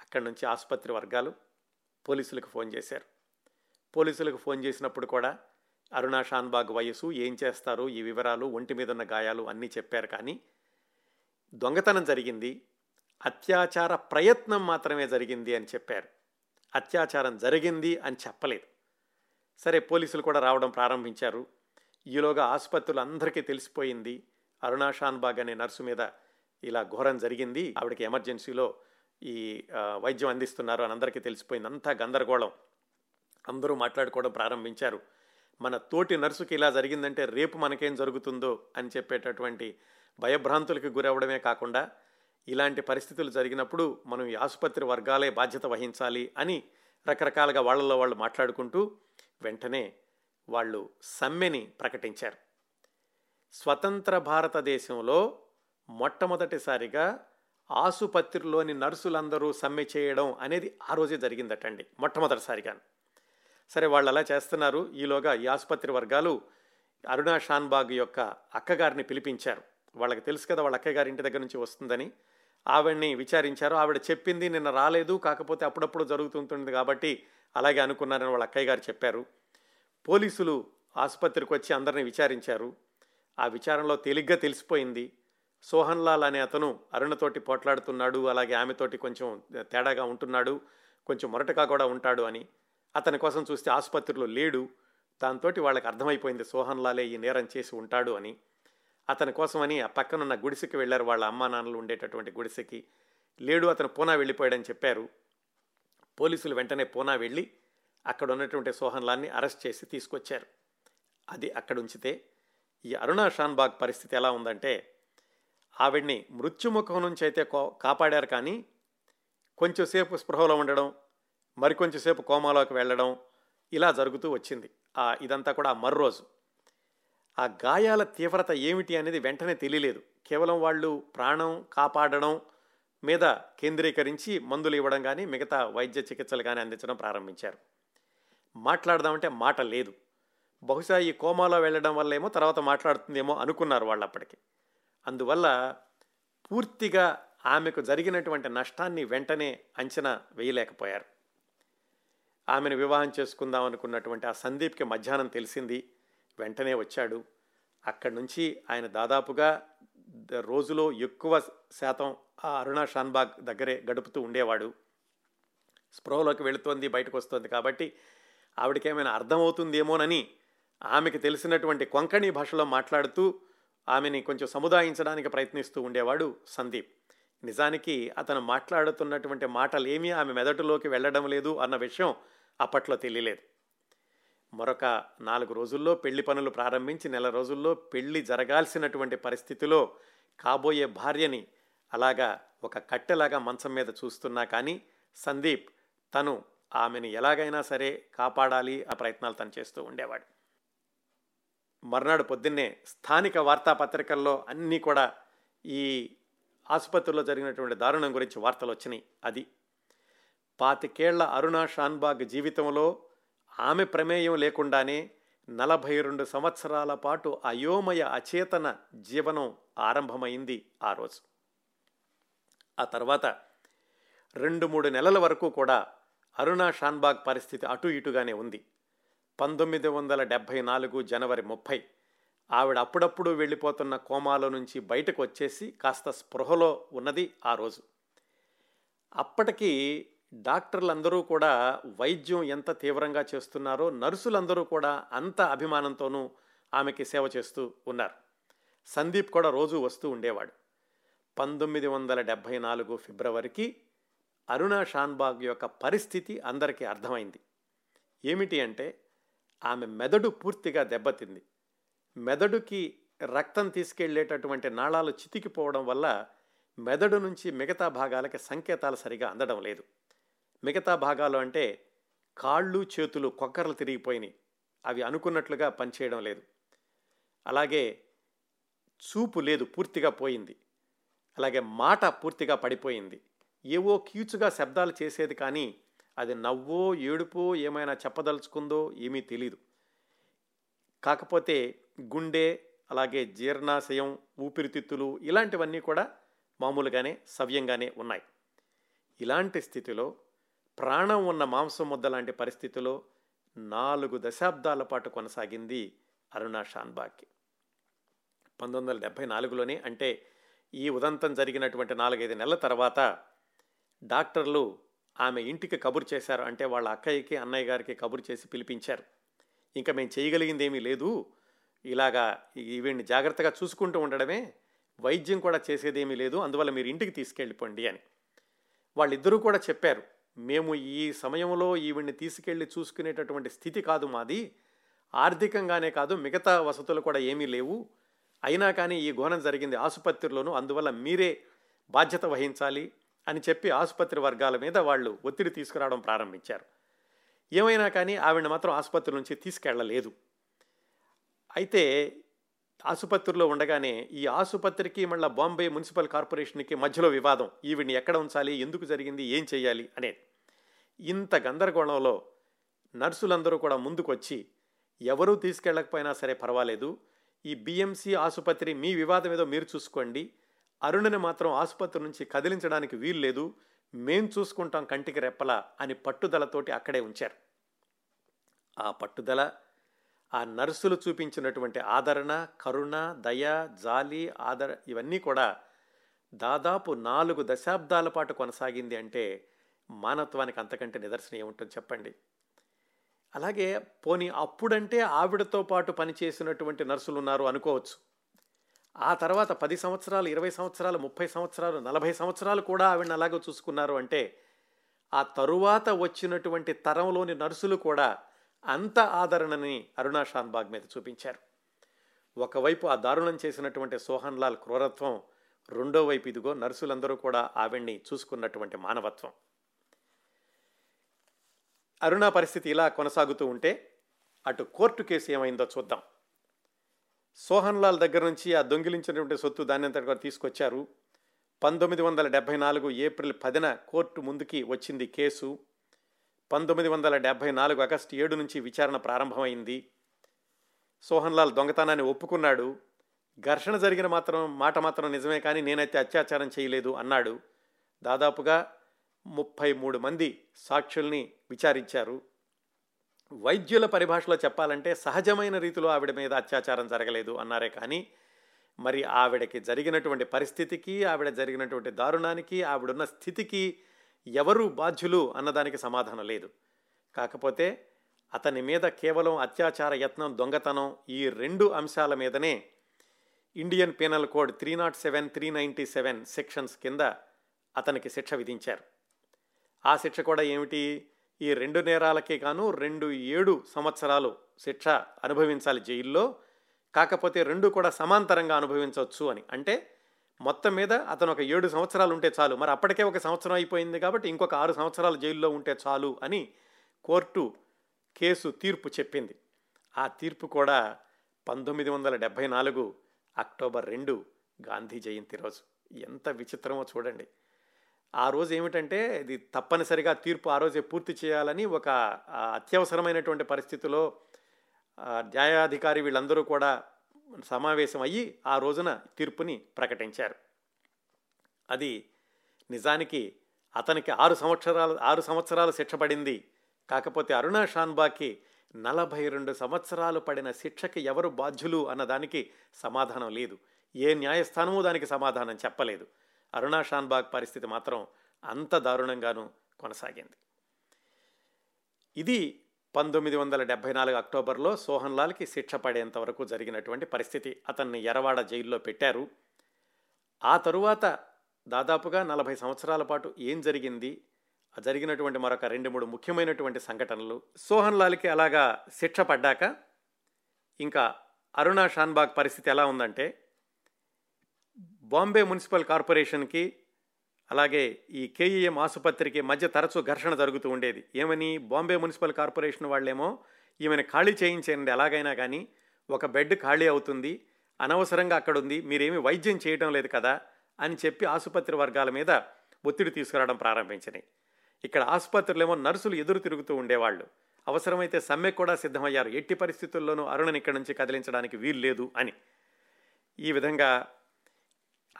అక్కడి నుంచి ఆసుపత్రి వర్గాలు పోలీసులకు ఫోన్ చేశారు. పోలీసులకు ఫోన్ చేసినప్పుడు కూడా అరుణా షాన్బాగ్ వయసు ఏం చేస్తారు ఈ వివరాలు ఒంటి మీద ఉన్న గాయాలు అన్నీ చెప్పారు కానీ దొంగతనం జరిగింది. అత్యాచార ప్రయత్నం మాత్రమే జరిగింది అని చెప్పారు. అత్యాచారం జరిగింది అని చెప్పలేదు. సరే పోలీసులు కూడా రావడం ప్రారంభించారు. ఈలోగా ఆసుపత్రులు అందరికీ తెలిసిపోయింది. అరుణా షాన్బాగ్ అనే నర్సు మీద ఇలా ఘోరం జరిగింది. ఆవిడకి ఎమర్జెన్సీలో ఈ వైద్యం అందిస్తున్నారు అని అందరికీ తెలిసిపోయింది. అంతా గందరగోళం. అందరూ మాట్లాడుకోవడం ప్రారంభించారు. మన తోటి నర్సుకి ఇలా జరిగిందంటే రేపు మనకేం జరుగుతుందో అని చెప్పేటటువంటి భయభ్రాంతులకు గురవడమే కాకుండా ఇలాంటి పరిస్థితులు జరిగినప్పుడు మనం ఈ ఆసుపత్రి వర్గాలే బాధ్యత వహించాలి అని రకరకాలుగా వాళ్ళలో వాళ్ళు మాట్లాడుకుంటూ వెంటనే వాళ్ళు సమ్మెని ప్రకటించారు. స్వతంత్ర భారతదేశంలో మొట్టమొదటిసారిగా ఆసుపత్రిలోని నర్సులందరూ సమ్మె చేయడం అనేది ఆ రోజే జరిగిందటండి మొట్టమొదటిసారిగా సరే వాళ్ళు అలా చేస్తున్నారు. ఈలోగా ఈ ఆసుపత్రి వర్గాలు అరుణా షాన్బాగ్ యొక్క అక్కగారిని పిలిపించారు. వాళ్ళకి తెలుసు కదా వాళ్ళ అక్కగారి ఇంటి దగ్గర నుంచి వస్తుందని. ఆవిడ్ని విచారించారు. ఆవిడ చెప్పింది నిన్న రాలేదు కాకపోతే అప్పుడప్పుడు జరుగుతుంటుంది కాబట్టి అలాగే అనుకున్నారని వాళ్ళ అక్కయ్య గారు చెప్పారు. పోలీసులు ఆసుపత్రికి వచ్చి అందరిని విచారించారు. ఆ విచారణలో తేలిగ్గా తెలిసిపోయింది. సోహన్ లాల్ అనే అతను అరుణతోటి పోట్లాడుతున్నాడు అలాగే ఆమెతోటి కొంచెం తేడాగా ఉంటున్నాడు కొంచెం మొరటగా కూడా ఉంటాడు అని. అతని కోసం చూస్తే ఆసుపత్రిలో లేడు. దాంతో వాళ్ళకి అర్థమైపోయింది సోహన్ లాలే ఈ నేరం చేసి ఉంటాడు అని. అతని కోసమని ఆ పక్కనున్న గుడిసెకి వెళ్ళారు. వాళ్ళ అమ్మా నాన్నలు ఉండేటటువంటి గుడిసెకి. లేడు అతను పూనా వెళ్ళిపోయాడని చెప్పారు. పోలీసులు వెంటనే పూనా వెళ్ళి అక్కడ ఉన్నటువంటి సోహన్లాన్ని అరెస్ట్ చేసి తీసుకొచ్చారు. అది అక్కడ ఉంచితే ఈ అరుణా షాన్బాగ్ పరిస్థితి ఎలా ఉందంటే ఆవిడ్ని మృత్యుముఖం నుంచి అయితే కాపాడారు కానీ కొంచెంసేపు స్పృహలో ఉండడం మరికొంచెంసేపు కోమాలోకి వెళ్ళడం ఇలా జరుగుతూ వచ్చింది. ఇదంతా కూడా ఆ మర్రోజు. ఆ గాయాల తీవ్రత ఏమిటి అనేది వెంటనే తెలియలేదు. కేవలం వాళ్ళు ప్రాణం కాపాడడం మీద కేంద్రీకరించి మందులు ఇవ్వడం కానీ మిగతా వైద్య చికిత్సలు కానీ అందించడం ప్రారంభించారు. మాట్లాడదామంటే మాట లేదు. బహుశా ఈ కోమాలో వెళ్ళడం వల్ల ఏమో తర్వాత మాట్లాడుతుందేమో అనుకున్నారు వాళ్ళు అప్పటికి అందువల్ల పూర్తిగా ఆమెకు జరిగినటువంటి నష్టాన్ని వెంటనే అంచనా వేయలేకపోయారు. ఆమెను వివాహం చేసుకుందాం అనుకున్నటువంటి ఆ సందీప్కి మధ్యాహ్నం తెలిసింది. వెంటనే వచ్చాడు. అక్కడి నుంచి ఆయన దాదాపుగా రోజులో ఎక్కువ శాతం ఆ అరుణ షాన్బాగ్ దగ్గరే గడుపుతూ ఉండేవాడు. స్ప్రోలోకి వెళుతోంది బయటకు వస్తుంది కాబట్టి ఆవిడకేమైనా అర్థమవుతుందేమోనని ఆమెకి తెలిసినటువంటి కొంకణి భాషలో మాట్లాడుతూ ఆమెని కొంచెం సముదాయించడానికి ప్రయత్నిస్తూ ఉండేవాడు సందీప్. నిజానికి అతను మాట్లాడుతున్నటువంటి మాటలు ఏమీ ఆమె మెదడులోకి వెళ్ళడం లేదు అన్న విషయం అప్పట్లో తెలియలేదు. మరొక నాలుగు రోజుల్లో పెళ్ళి పనులు ప్రారంభించి నెల రోజుల్లో పెళ్ళి జరగాల్సినటువంటి పరిస్థితిలో కాబోయే భార్యని అలాగా ఒక కట్టెలాగా మంచం మీద చూస్తున్నా కానీ సందీప్ తను ఆమెను ఎలాగైనా సరే కాపాడాలి ఆ ప్రయత్నాలు తను చేస్తూ ఉండేవాడు. మర్నాడు పొద్దున్నే స్థానిక వార్తాపత్రికల్లో అన్నీ కూడా ఈ ఆసుపత్రిలో జరిగినటువంటి దారుణం గురించి వార్తలు వచ్చినాయి. అది పాతికేళ్ళ అరుణ షాన్బాగ్ జీవితంలో ఆమె ప్రమేయం లేకుండానే నలభై రెండు సంవత్సరాల పాటు అయోమయ అచేతన జీవనం ఆరంభమైంది ఆ రోజు. ఆ తర్వాత రెండు మూడు నెలల వరకు కూడా అరుణా షాన్బాగ్ పరిస్థితి అటు ఇటుగానే ఉంది. పంతొమ్మిది వందల డెబ్భై నాలుగు జనవరి ముప్పై ఆవిడ అప్పుడప్పుడు వెళ్ళిపోతున్న కోమాలో నుంచి బయటకు వచ్చేసి కాస్త స్పృహలో ఉన్నది ఆ రోజు. అప్పటికీ డాక్టర్లందరూ కూడా వైద్యం ఎంత తీవ్రంగా చేస్తున్నారో నర్సులందరూ కూడా అంత అభిమానంతోనూ ఆమెకి సేవ చేస్తూ ఉన్నారు. సందీప్ కూడా రోజు వస్తూ ఉండేవాడు. పంతొమ్మిది వందల డెబ్భై నాలుగు ఫిబ్రవరికి అరుణా షాన్బాగ్ యొక్క పరిస్థితి అందరికీ అర్థమైంది. ఏమిటి అంటే ఆమె మెదడు పూర్తిగా దెబ్బతింది. మెదడుకి రక్తం తీసుకెళ్ళేటటువంటి నాళాలు చితికిపోవడం వల్ల మెదడు నుంచి మిగతా భాగాలకి సంకేతాలు సరిగా అందడం లేదు. మిగతా భాగాలు అంటే కాళ్ళు చేతులు కొక్కర్లు తిరిగిపోయినాయి. అవి అనుకున్నట్లుగా పనిచేయడం లేదు. అలాగే చూపు లేదు పూర్తిగా పోయింది. అలాగే మాట పూర్తిగా పడిపోయింది. ఏవో కీచుగా శబ్దాలు చేసేది కానీ అది నవ్వో ఏడుపో ఏమైనా చెప్పదలుచుకుందో ఏమీ తెలీదు. కాకపోతే గుండె అలాగే జీర్ణాశయం ఊపిరితిత్తులు ఇలాంటివన్నీ కూడా మామూలుగానే సవ్యంగానే ఉన్నాయి. ఇలాంటి స్థితిలో ప్రాణం ఉన్న మాంసం ముద్ద లాంటి పరిస్థితిలో నాలుగు దశాబ్దాల పాటు కొనసాగింది అరుణా షాన్బాగ్కి పంతొమ్మిది వందల డెబ్భై నాలుగులోనే అంటే ఈ ఉదంతం జరిగినటువంటి నాలుగైదు నెలల తర్వాత డాక్టర్లు ఆమె ఇంటికి కబురు చేశారు. అంటే వాళ్ళ అక్కయ్యకి అన్నయ్య గారికి కబురు చేసి పిలిపించారు. ఇంకా మేము చేయగలిగింది ఏమీ లేదు. ఇలాగా ఈవిడ్ని జాగ్రత్తగా చూసుకుంటూ ఉండడమే వైద్యం కూడా చేసేదేమీ లేదు. అందువల్ల మీరు ఇంటికి తీసుకెళ్ళిపోండి అని. వాళ్ళిద్దరూ కూడా చెప్పారు. మేము ఈ సమయంలో ఈవిడ్ని తీసుకెళ్ళి చూసుకునేటటువంటి స్థితి కాదు మాది. ఆర్థికంగానే కాదు మిగతా వసతులు కూడా ఏమీ లేవు. అయినా కానీ ఈ ఘోరం జరిగింది ఆసుపత్రిలోనూ అందువల్ల మీరే బాధ్యత వహించాలి అని చెప్పి ఆసుపత్రి వర్గాల మీద వాళ్ళు ఒత్తిడి తీసుకురావడం ప్రారంభించారు. ఏమైనా కానీ ఆవిడ మాత్రం ఆసుపత్రి నుంచి తీసుకెళ్ళలేదు. అయితే ఆసుపత్రిలో ఉండగానే ఈ ఆసుపత్రికి మళ్ళీ బాంబే మున్సిపల్ కార్పొరేషన్కి మధ్యలో వివాదం. ఈవిడ్ని ఎక్కడ ఉంచాలి? ఎందుకు జరిగింది? ఏం చేయాలి? అనేది. ఇంత గందరగోళంలో నర్సులందరూ కూడా ముందుకొచ్చి ఎవరూ తీసుకెళ్ళకపోయినా సరే పర్వాలేదు. ఈ బిఎంసి ఆసుపత్రి మీ వివాదం ఏదో మీరు చూసుకోండి. అరుణని మాత్రం ఆసుపత్రి నుంచి కదిలించడానికి వీలు లేదు. మేం చూసుకుంటాం కంటికి రెప్పలా అని పట్టుదలతోటి అక్కడే ఉంచారు. ఆ పట్టుదల ఆ నర్సులు చూపించినటువంటి ఆదరణ కరుణ దయ జాలి ఆదర ఇవన్నీ కూడా దాదాపు నాలుగు దశాబ్దాల పాటు కొనసాగింది అంటే మానవత్వానికి అంతకంటే నిదర్శనం ఏముంటుంది చెప్పండి? అలాగే పోనీ అప్పుడంటే ఆవిడతో పాటు పనిచేసినటువంటి నర్సులు ఉన్నారు అనుకోవచ్చు. ఆ తర్వాత పది సంవత్సరాలు ఇరవై సంవత్సరాలు ముప్పై సంవత్సరాలు నలభై సంవత్సరాలు కూడా ఆవిడని అలాగే చూసుకున్నారు అంటే ఆ తరువాత వచ్చినటువంటి తరంలోని నర్సులు కూడా అంత ఆదరణని అరుణా షాన్బాగ్ మీద చూపించారు. ఒకవైపు ఆ దారుణం చేసినటువంటి సోహన్ లాల్ క్రూరత్వం రెండో వైపు ఇదిగో నర్సులందరూ కూడా ఆవిడ్ని చూసుకున్నటువంటి మానవత్వం. అరుణ పరిస్థితి ఇలా కొనసాగుతూ ఉంటే అటు కోర్టు కేసు ఏమైందో చూద్దాం. సోహన్ లాల్ దగ్గర నుంచి ఆ దొంగిలించినటువంటి సొత్తు దాన్ని అంతటి తీసుకొచ్చారు. పంతొమ్మిది వందల డెబ్భై నాలుగు ఏప్రిల్ పదిన కోర్టు ముందుకి వచ్చింది కేసు. పంతొమ్మిది వందల డెబ్భై నాలుగు ఆగస్టు ఏడు నుంచి విచారణ ప్రారంభమైంది. సోహన్ లాల్ దొంగతనాన్ని ఒప్పుకున్నాడు. ఘర్షణ జరిగిన మాత్రం మాట మాత్రం నిజమే కానీ నేనైతే అత్యాచారం చేయలేదు అన్నాడు. దాదాపుగా ముప్పై మూడు మంది సాక్షుల్ని విచారించారు. వైద్యుల పరిభాషలో చెప్పాలంటే సహజమైన రీతిలో ఆవిడ మీద అత్యాచారం జరగలేదు అన్నారే కానీ మరి ఆవిడకి జరిగినటువంటి పరిస్థితికి ఆవిడ జరిగినటువంటి దారుణానికి ఆవిడున్న స్థితికి ఎవరు బాధ్యులు అన్నదానికి సమాధానం లేదు. కాకపోతే అతని మీద కేవలం అత్యాచార యత్నం దొంగతనం ఈ రెండు అంశాల మీదనే Indian penal code three nought seven three ninety seven sections కింద అతనికి శిక్ష విధించారు. ఆ శిక్ష కూడా ఏమిటి? ఈ రెండు నేరాలకే గాను రెండు ఏడు సంవత్సరాలు శిక్ష అనుభవించాలి జైల్లో. కాకపోతే రెండు కూడా సమాంతరంగా అనుభవించవచ్చు అని. అంటే మొత్తం మీద అతను ఒక ఏడు సంవత్సరాలు ఉంటే చాలు. మరి అప్పటికే ఒక సంవత్సరం అయిపోయింది కాబట్టి ఇంకొక ఆరు సంవత్సరాలు జైల్లో ఉంటే చాలు అని కోర్టు కేసు తీర్పు చెప్పింది. ఆ తీర్పు కూడా పంతొమ్మిది వందల డెబ్భై నాలుగు అక్టోబర్ రెండు గాంధీ జయంతి రోజు. ఎంత విచిత్రమో చూడండి. ఆ రోజు ఏమిటంటే ఇది తప్పనిసరిగా తీర్పు ఆ రోజే పూర్తి చేయాలని ఒక అత్యవసరమైనటువంటి పరిస్థితిలో న్యాయాధికారి వీళ్ళందరూ కూడా సమావేశం అయ్యి ఆ రోజున తీర్పుని ప్రకటించారు. అది నిజానికి అతనికి ఆరు సంవత్సరాలు ఆరు సంవత్సరాలు శిక్ష పడింది. కాకపోతే అరుణా షాన్బాకి నలభై రెండు సంవత్సరాలు పడిన శిక్షకి ఎవరు బాధ్యులు అన్నదానికి సమాధానం లేదు. ఏ న్యాయస్థానము దానికి సమాధానం చెప్పలేదు. అరుణా షాన్బాగ్ పరిస్థితి మాత్రం అంత దారుణంగానూ కొనసాగింది. ఇది పంతొమ్మిది వందల డెబ్బై నాలుగు అక్టోబర్లో సోహన్ లాల్కి శిక్ష పడేంత వరకు జరిగినటువంటి పరిస్థితి అతన్ని ఎరవాడ జైల్లో పెట్టారు. ఆ తరువాత దాదాపుగా నలభై సంవత్సరాల పాటు ఏం జరిగింది? జరిగినటువంటి మరొక రెండు మూడు ముఖ్యమైనటువంటి సంఘటనలు. సోహన్ లాల్కి అలాగా శిక్ష పడ్డాక ఇంకా అరుణా షాన్బాగ్ పరిస్థితి ఎలా ఉందంటే బాంబే మున్సిపల్ కార్పొరేషన్కి అలాగే ఈ కేఈఎం ఆసుపత్రికి మధ్య తరచూ ఘర్షణ జరుగుతూ ఉండేది. ఏమని? బాంబే మున్సిపల్ కార్పొరేషన్ వాళ్ళేమో ఈమెను ఖాళీ చేయించండి ఎలాగైనా కానీ ఒక బెడ్ ఖాళీ అవుతుంది అనవసరంగా అక్కడ ఉంది మీరేమి వైద్యం చేయడం లేదు కదా అని చెప్పి ఆసుపత్రి వర్గాల మీద ఒత్తిడి తీసుకురావడం ప్రారంభించినాయి ఇక్కడ ఆసుపత్రులేమో నర్సులు ఎదురు తిరుగుతూ ఉండేవాళ్ళు. అవసరమైతే సమ్మె కూడా సిద్ధమయ్యారు. ఎట్టి పరిస్థితుల్లోనూ అరుణని ఇక్కడి నుంచి కదిలించడానికి వీలు లేదు అని. ఈ విధంగా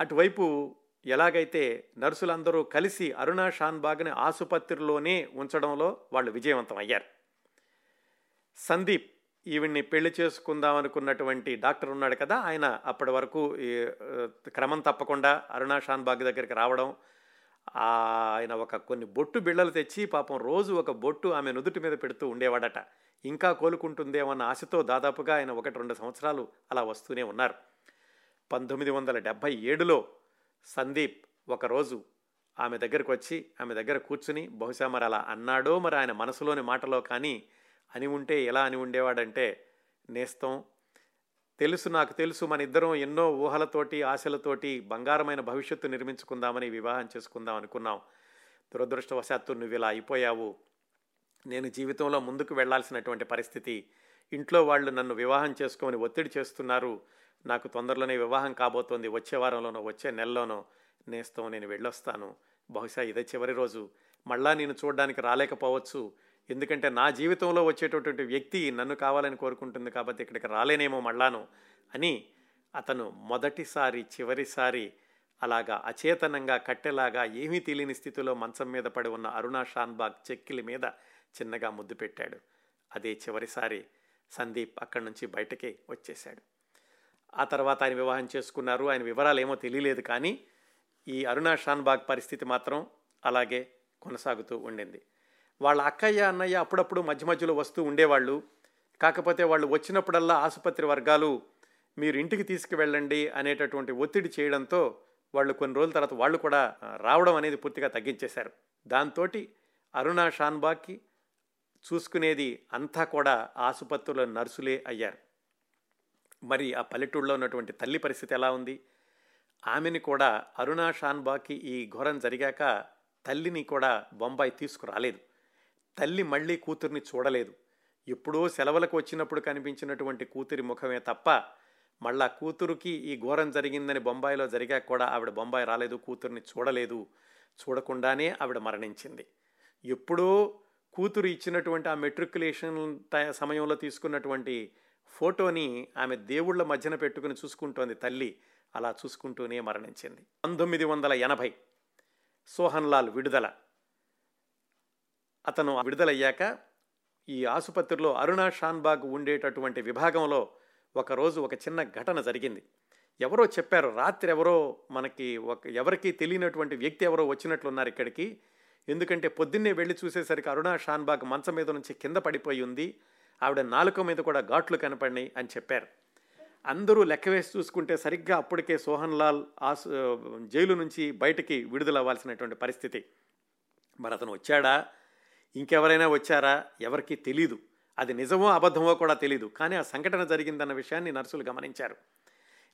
అటువైపు ఎలాగైతే నర్సులందరూ కలిసి అరుణా షాన్బాగ్ని ఆసుపత్రిలోనే ఉంచడంలో వాళ్ళు విజయవంతం అయ్యారు సందీప్ ఈవిడ్ని పెళ్ళి చేసుకుందామనుకున్నటువంటి డాక్టర్ ఉన్నాడు కదా ఆయన అప్పటి వరకు క్రమం తప్పకుండా అరుణా షాన్బాగ్ దగ్గరికి రావడం ఆయన ఒక కొన్ని బొట్టు బిళ్ళలు తెచ్చి పాపం రోజు ఒక బొట్టు ఆమె నుదుటి మీద పెడుతూ ఉండేవాడట. ఇంకా కోలుకుంటుందేమన్న ఆశతో దాదాపుగా ఆయన ఒకటి రెండు సంవత్సరాలు అలా వస్తూనే ఉన్నారు. పంతొమ్మిది వందల డెబ్భై ఏడులో సందీప్ ఒకరోజు ఆమె దగ్గరకు వచ్చి ఆమె దగ్గర కూర్చుని బహుశా మరి అలా అన్నాడో మరి ఆయన మనసులోని మాటలో కానీ అని ఉంటే ఎలా అని ఉండేవాడంటే నేస్తం తెలుసు నాకు తెలుసు మన ఇద్దరం ఎన్నో ఊహలతోటి ఆశలతోటి బంగారమైన భవిష్యత్తు నిర్మించుకుందామని వివాహం చేసుకుందాం అనుకున్నాం. దురదృష్టవశాత్తు నువ్వు ఇలా అయిపోయావు. నేను జీవితంలో ముందుకు వెళ్ళాల్సినటువంటి పరిస్థితి. ఇంట్లో వాళ్ళు నన్ను వివాహం చేసుకోమని ఒత్తిడి చేస్తున్నారు. నాకు తొందరలోనే వివాహం కాబోతోంది. వచ్చే వారంలోనో వచ్చే నెలలోనో నేస్తం నేను వెళ్ళొస్తాను. బహుశా ఇదే చివరి రోజు. మళ్ళా నేను చూడడానికి రాలేకపోవచ్చు. ఎందుకంటే నా జీవితంలో వచ్చేటటువంటి వ్యక్తి నన్ను కావాలని కోరుకుంటుంది కాబట్టి ఇక్కడికి రాలేనేమో మళ్ళాను అని అతను మొదటిసారి చివరిసారి అలాగా అచేతనంగా కట్టెలాగా ఏమీ తెలియని స్థితిలో మంచం మీద పడి ఉన్న అరుణా షాన్బాగ్ చెక్కిలి మీద చిన్నగా ముద్దు పెట్టాడు. అదే చివరిసారి సందీప్ అక్కడి నుంచి బయటకి వచ్చేశాడు. ఆ తర్వాత ఆయన వివాహం చేసుకున్నారు. ఆయన వివరాలు ఏమో తెలియలేదు కానీ ఈ అరుణా షాన్బాగ్ పరిస్థితి మాత్రం అలాగే కొనసాగుతూ ఉండింది. వాళ్ళ అక్కయ్య అన్నయ్య అప్పుడప్పుడు మధ్య మధ్యలో వస్తూ ఉండేవాళ్ళు. కాకపోతే వాళ్ళు వచ్చినప్పుడల్లా ఆసుపత్రి వర్గాలు మీరు ఇంటికి తీసుకువెళ్ళండి అనేటటువంటి ఒత్తిడి చేయడంతో వాళ్ళు కొన్ని రోజుల తర్వాత వాళ్ళు కూడా రావడం అనేది పూర్తిగా తగ్గించేశారు. దాంతో అరుణా షాన్బాగ్కి చూసుకునేది అంతా కూడా ఆసుపత్రుల నర్సులే అయ్యారు. మరి ఆ పల్లెటూళ్ళలో ఉన్నటువంటి తల్లి పరిస్థితి ఎలా ఉంది? ఆమెని కూడా అరుణా షాన్బాకి ఈ ఘోరం జరిగాక తల్లిని కూడా బొంబాయి తీసుకురాలేదు. తల్లి మళ్ళీ కూతుర్ని చూడలేదు. ఎప్పుడో సెలవులకు వచ్చినప్పుడు కనిపించినటువంటి కూతురి ముఖమే తప్ప మళ్ళా కూతురుకి ఈ ఘోరం జరిగిందని బొంబాయిలో జరిగాక కూడా ఆవిడ బొంబాయి రాలేదు కూతుర్ని చూడలేదు చూడకుండానే ఆవిడ మరణించింది. ఎప్పుడో కూతురు ఇచ్చినటువంటి ఆ మెట్రికులేషన్ సమయంలో తీసుకున్నటువంటి ఫోటోని ఆమె దేవుళ్ళ మధ్యన పెట్టుకుని చూసుకుంటోంది తల్లి. అలా చూసుకుంటూనే మరణించింది. పంతొమ్మిది వందల ఎనభై సోహన్ లాల్ విడుదల. అతను విడుదలయ్యాక ఈ ఆసుపత్రిలో అరుణ షాన్బాగ్ ఉండేటటువంటి విభాగంలో ఒకరోజు ఒక చిన్న ఘటన జరిగింది. ఎవరో చెప్పారు రాత్రి ఎవరో మనకి ఒక ఎవరికి తెలియనటువంటి వ్యక్తి ఎవరో వచ్చినట్లున్నారు ఇక్కడికి. ఎందుకంటే పొద్దున్నే వెళ్ళి చూసేసరికి అరుణ షాన్బాగ్ మంచం మీద నుంచి కింద పడిపోయి ఉంది. ఆవిడ నాలుక మీద కూడా ఘాట్లు కనపడినాయి అని చెప్పారు. అందరూ లెక్క వేసి చూసుకుంటే సరిగ్గా అప్పటికే సోహన్ లాల్ ఆసు జైలు నుంచి బయటికి విడుదల అవ్వాల్సినటువంటి పరిస్థితి. మరి అతను వచ్చాడా? ఇంకెవరైనా వచ్చారా? ఎవరికీ తెలీదు. అది నిజమో అబద్ధమో కూడా తెలీదు. కానీ ఆ సంఘటన జరిగిందన్న విషయాన్ని నర్సులు గమనించారు.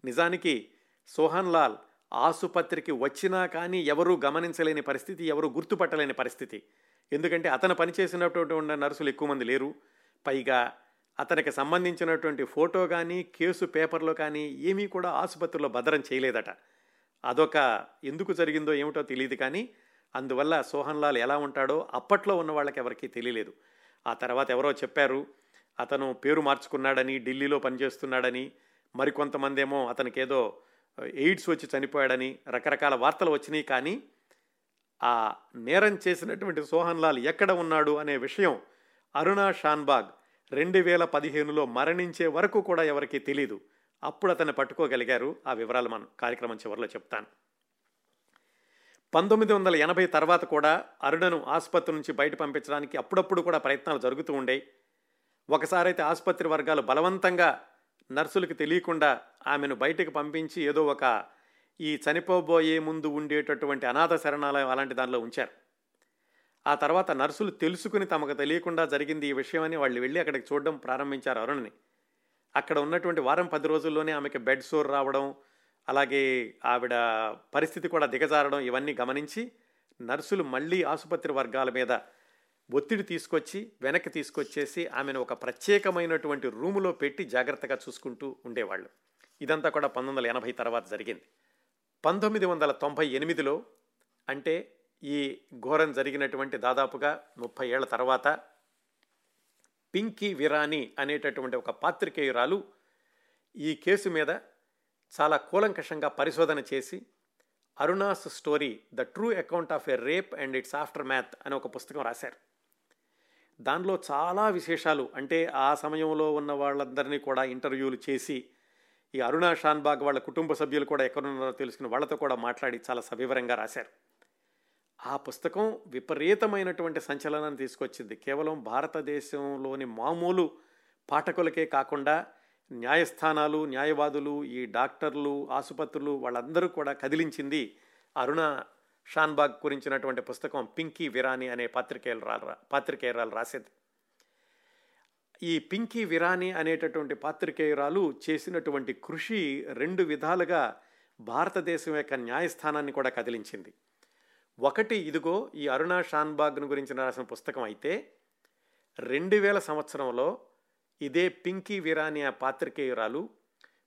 నిజానికి సోహన్ లాల్ ఆసుపత్రికి వచ్చినా కానీ ఎవరూ గమనించలేని పరిస్థితి ఎవరూ గుర్తుపట్టలేని పరిస్థితి. ఎందుకంటే అతను పనిచేసినటువంటి ఉన్న నర్సులు ఎక్కువ మంది లేరు. పైగా అతనికి సంబంధించినటువంటి ఫోటో కానీ కేసు పేపర్లో కానీ ఏమీ కూడా ఆసుపత్రిలో భద్రం చేయలేదట. అదొక ఎందుకు జరిగిందో ఏమిటో తెలియదు కానీ అందువల్ల సోహన్ లాల్ ఎలా ఉంటాడో అప్పట్లో ఉన్న వాళ్ళకి ఎవరికీ తెలియలేదు. ఆ తర్వాత ఎవరో చెప్పారు అతను పేరు మార్చుకున్నాడని ఢిల్లీలో పనిచేస్తున్నాడని మరికొంతమంది ఏమో అతనికి ఏదో ఎయిడ్స్ వచ్చి చనిపోయాడని రకరకాల వార్తలు వచ్చినాయి కానీ ఆ నేరం చేసినటువంటి సోహన్ లాల్ ఎక్కడ ఉన్నాడు అనే విషయం అరుణా షాన్బాగ్ రెండు వేల పదిహేనులో మరణించే వరకు కూడా ఎవరికీ తెలీదు. అప్పుడు అతన్ని పట్టుకోగలిగారు. ఆ వివరాలు మనం కార్యక్రమం చివరిలో చెప్తాను. పంతొమ్మిది వందల ఎనభై తర్వాత కూడా అరుణను ఆసుపత్రి నుంచి బయట పంపించడానికి అప్పుడప్పుడు కూడా ప్రయత్నాలు జరుగుతూ ఉండేవి ఒకసారైతే ఆసుపత్రి వర్గాలు బలవంతంగా నర్సులకు తెలియకుండా ఆమెను బయటకు పంపించి ఏదో ఒక ఈ చనిపోబోయే ముందు ఉండేటటువంటి అనాథ శరణాలయం అలాంటి దానిలో ఉంచారు. ఆ తర్వాత నర్సులు తెలుసుకుని తమకు తెలియకుండా జరిగింది ఈ విషయం అని వాళ్ళు వెళ్ళి అక్కడికి చూడడం ప్రారంభించారు అరుణ్ని. అక్కడ ఉన్నటువంటి వారం పది రోజుల్లోనే ఆమెకి బెడ్ సోర్ రావడం అలాగే ఆవిడ పరిస్థితి కూడా దిగజారడం ఇవన్నీ గమనించి నర్సులు మళ్ళీ ఆసుపత్రి వర్గాల మీద ఒత్తిడి తీసుకొచ్చి వెనక్కి తీసుకొచ్చేసి ఆమెను ఒక ప్రత్యేకమైనటువంటి రూములో పెట్టి జాగ్రత్తగా చూసుకుంటూ ఉండేవాళ్ళు. ఇదంతా కూడా పంతొమ్మిది వందల ఎనభై తర్వాత జరిగింది. పంతొమ్మిది వందల తొంభై ఎనిమిదిలో అంటే ఈ ఘోరం జరిగినటువంటి దాదాపుగా ముప్పై ఏళ్ళ తర్వాత పింకీ విరాని అనేటటువంటి ఒక పాత్రికేయురాలు ఈ కేసు మీద చాలా కూలంకషంగా పరిశోధన చేసి Aruna's story the true account of a rape and its aftermath అనే ఒక పుస్తకం రాశారు. దానిలో చాలా విశేషాలు అంటే ఆ సమయంలో ఉన్న వాళ్ళందరినీ కూడా ఇంటర్వ్యూలు చేసి ఈ అరుణా షాన్బాగ్ వాళ్ళ కుటుంబ సభ్యులు కూడా ఎక్కడున్నారో తెలుసుకుని వాళ్ళతో కూడా మాట్లాడి చాలా సవివరంగా రాశారు. ఆ పుస్తకం విపరీతమైనటువంటి సంచలనాన్ని తీసుకొచ్చింది. కేవలం భారతదేశంలోని మామూలు పాఠకులకే కాకుండా న్యాయస్థానాలు న్యాయవాదులు ఈ డాక్టర్లు ఆసుపత్రులు వాళ్ళందరూ కూడా కదిలించింది అరుణ షాన్బాగ్ గురించినటువంటి పుస్తకం పింకీ విరాని అనే పాత్రికేయులు పాత్రికేయురాలు రాసేది. ఈ పింకీ విరాని అనేటటువంటి పాత్రికేయురాలు చేసినటువంటి కృషి రెండు విధాలుగా భారతదేశం యొక్క న్యాయస్థానాన్ని కూడా కదిలించింది. ఒకటి ఇదిగో ఈ అరుణా షాన్బాగ్ను గురించి రాసిన పుస్తకం అయితే రెండు వేల సంవత్సరంలో ఇదే Pinki Virani పాత్రికేయురాలు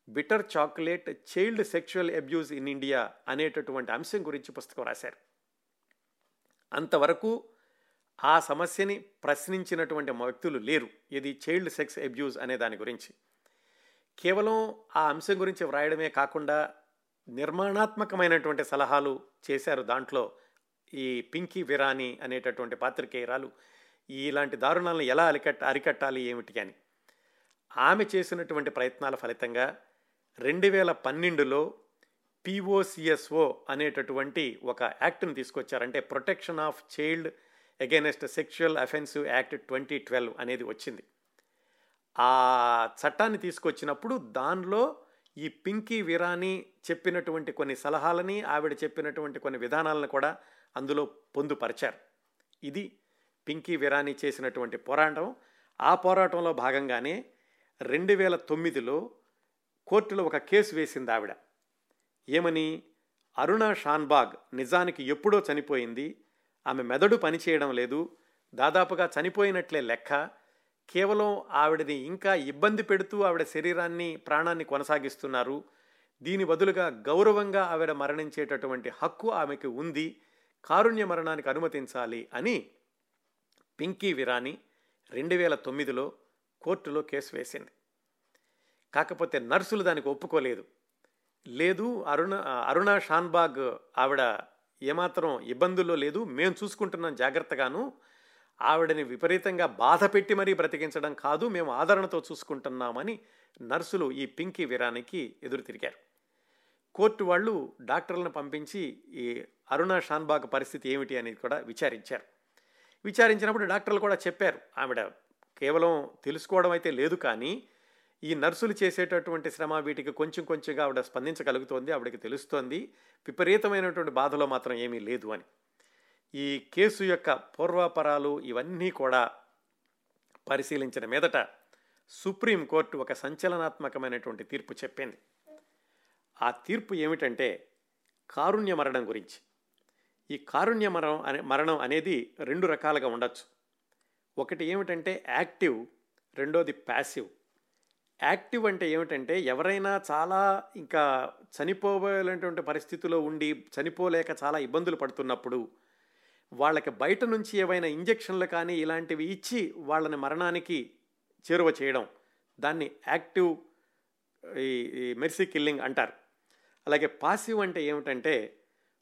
bitter chocolate child sexual abuse in India అనేటటువంటి అంశం గురించి పుస్తకం రాశారు. అంతవరకు ఆ సమస్యని ప్రశ్నించినటువంటి వ్యక్తులు లేరు. ఇది చైల్డ్ సెక్స్ అబ్యూజ్ అనే దాని గురించి. కేవలం ఆ అంశం గురించి వ్రాయడమే కాకుండా నిర్మాణాత్మకమైనటువంటి సలహాలు చేశారు దాంట్లో ఈ పింకీ విరాని అనేటటువంటి పాత్రికేయురాలు ఇలాంటి దారుణాలను ఎలా అరికట్ట అరికట్టాలి ఏమిటి అని. ఆమె చేసినటువంటి ప్రయత్నాల ఫలితంగా రెండు వేల పన్నెండులో పిఓసిఎస్ఓ అనేటటువంటి ఒక యాక్ట్ని తీసుకొచ్చారంటే protection of child against sexual offensive act twenty twelve అనేది వచ్చింది. ఆ చట్టాన్ని తీసుకొచ్చినప్పుడు దానిలో ఈ పింకీ విరాని చెప్పినటువంటి కొన్ని సలహాలని ఆవిడ చెప్పినటువంటి కొన్ని విధానాలను కూడా అందులో పొందుపరిచారు. ఇది పింకీ విరాని చేసినటువంటి పోరాటం. ఆ పోరాటంలో భాగంగానే రెండు వేల తొమ్మిదిలో కోర్టులో ఒక కేసు వేసింది ఆవిడ. ఏమని? అరుణ షాన్బాగ్ నిజానికి ఎప్పుడో చనిపోయింది. ఆమె మెదడు పనిచేయడం లేదు. దాదాపుగా చనిపోయినట్లే లెక్క. కేవలం ఆవిడని ఇంకా ఇబ్బంది పెడుతూ ఆవిడ శరీరాన్ని ప్రాణాన్ని కొనసాగిస్తున్నారు. దీని బదులుగా గౌరవంగా ఆవిడ మరణించేటటువంటి హక్కు ఆమెకి ఉంది. కారుణ్య మరణానికి అనుమతించాలి అని పింకీ విరాని రెండు వేల తొమ్మిదిలో కోర్టులో కేసు వేసింది. కాకపోతే నర్సులు దానికి ఒప్పుకోలేదు. లేదు అరుణ అరుణ షాన్బాగ్ ఆవిడ ఏమాత్రం ఇబ్బందుల్లో లేదు. మేము చూసుకుంటున్నాం జాగ్రత్తగాను. ఆవిడని విపరీతంగా బాధ పెట్టి మరీ బ్రతికించడం కాదు మేము ఆదరణతో చూసుకుంటున్నామని నర్సులు ఈ పింకీ వీరానికి ఎదురు తిరిగారు. కోర్టు వాళ్ళు డాక్టర్లను పంపించి ఈ అరుణ షాన్బాగ్ పరిస్థితి ఏమిటి అనేది కూడా విచారించారు. విచారించినప్పుడు డాక్టర్లు కూడా చెప్పారు ఆవిడ కేవలం తెలుసుకోవడం అయితే లేదు కానీ ఈ నర్సులు చేసేటటువంటి శ్రమ వీటికి కొంచెం కొంచెంగా ఆవిడ స్పందించగలుగుతోంది ఆవిడకి తెలుస్తోంది విపరీతమైనటువంటి బాధలో మాత్రం ఏమీ లేదు అని. ఈ కేసు యొక్క పూర్వాపరాలు ఇవన్నీ కూడా పరిశీలించిన మీదట సుప్రీంకోర్టు ఒక సంచలనాత్మకమైనటువంటి తీర్పు చెప్పింది. ఆ తీర్పు ఏమిటంటే కారుణ్య మరణం గురించి. ఈ కారుణ్య మరణం అనే మరణం అనేది రెండు రకాలుగా ఉండొచ్చు. ఒకటి ఏమిటంటే యాక్టివ్ రెండోది ప్యాసివ్. యాక్టివ్ అంటే ఏమిటంటే ఎవరైనా చాలా ఇంకా చనిపోవాలనేటువంటి పరిస్థితిలో ఉండి చనిపోలేక చాలా ఇబ్బందులు పడుతున్నప్పుడు వాళ్ళకి బయట నుంచి ఏవైనా ఇంజెక్షన్లు కానీ ఇలాంటివి ఇచ్చి వాళ్ళని మరణానికి చేరువ చేయడం. దాన్ని యాక్టివ్ ఈ మెర్సీ కిల్లింగ్ అంటారు. అలాగే పాసివ్ అంటే ఏమిటంటే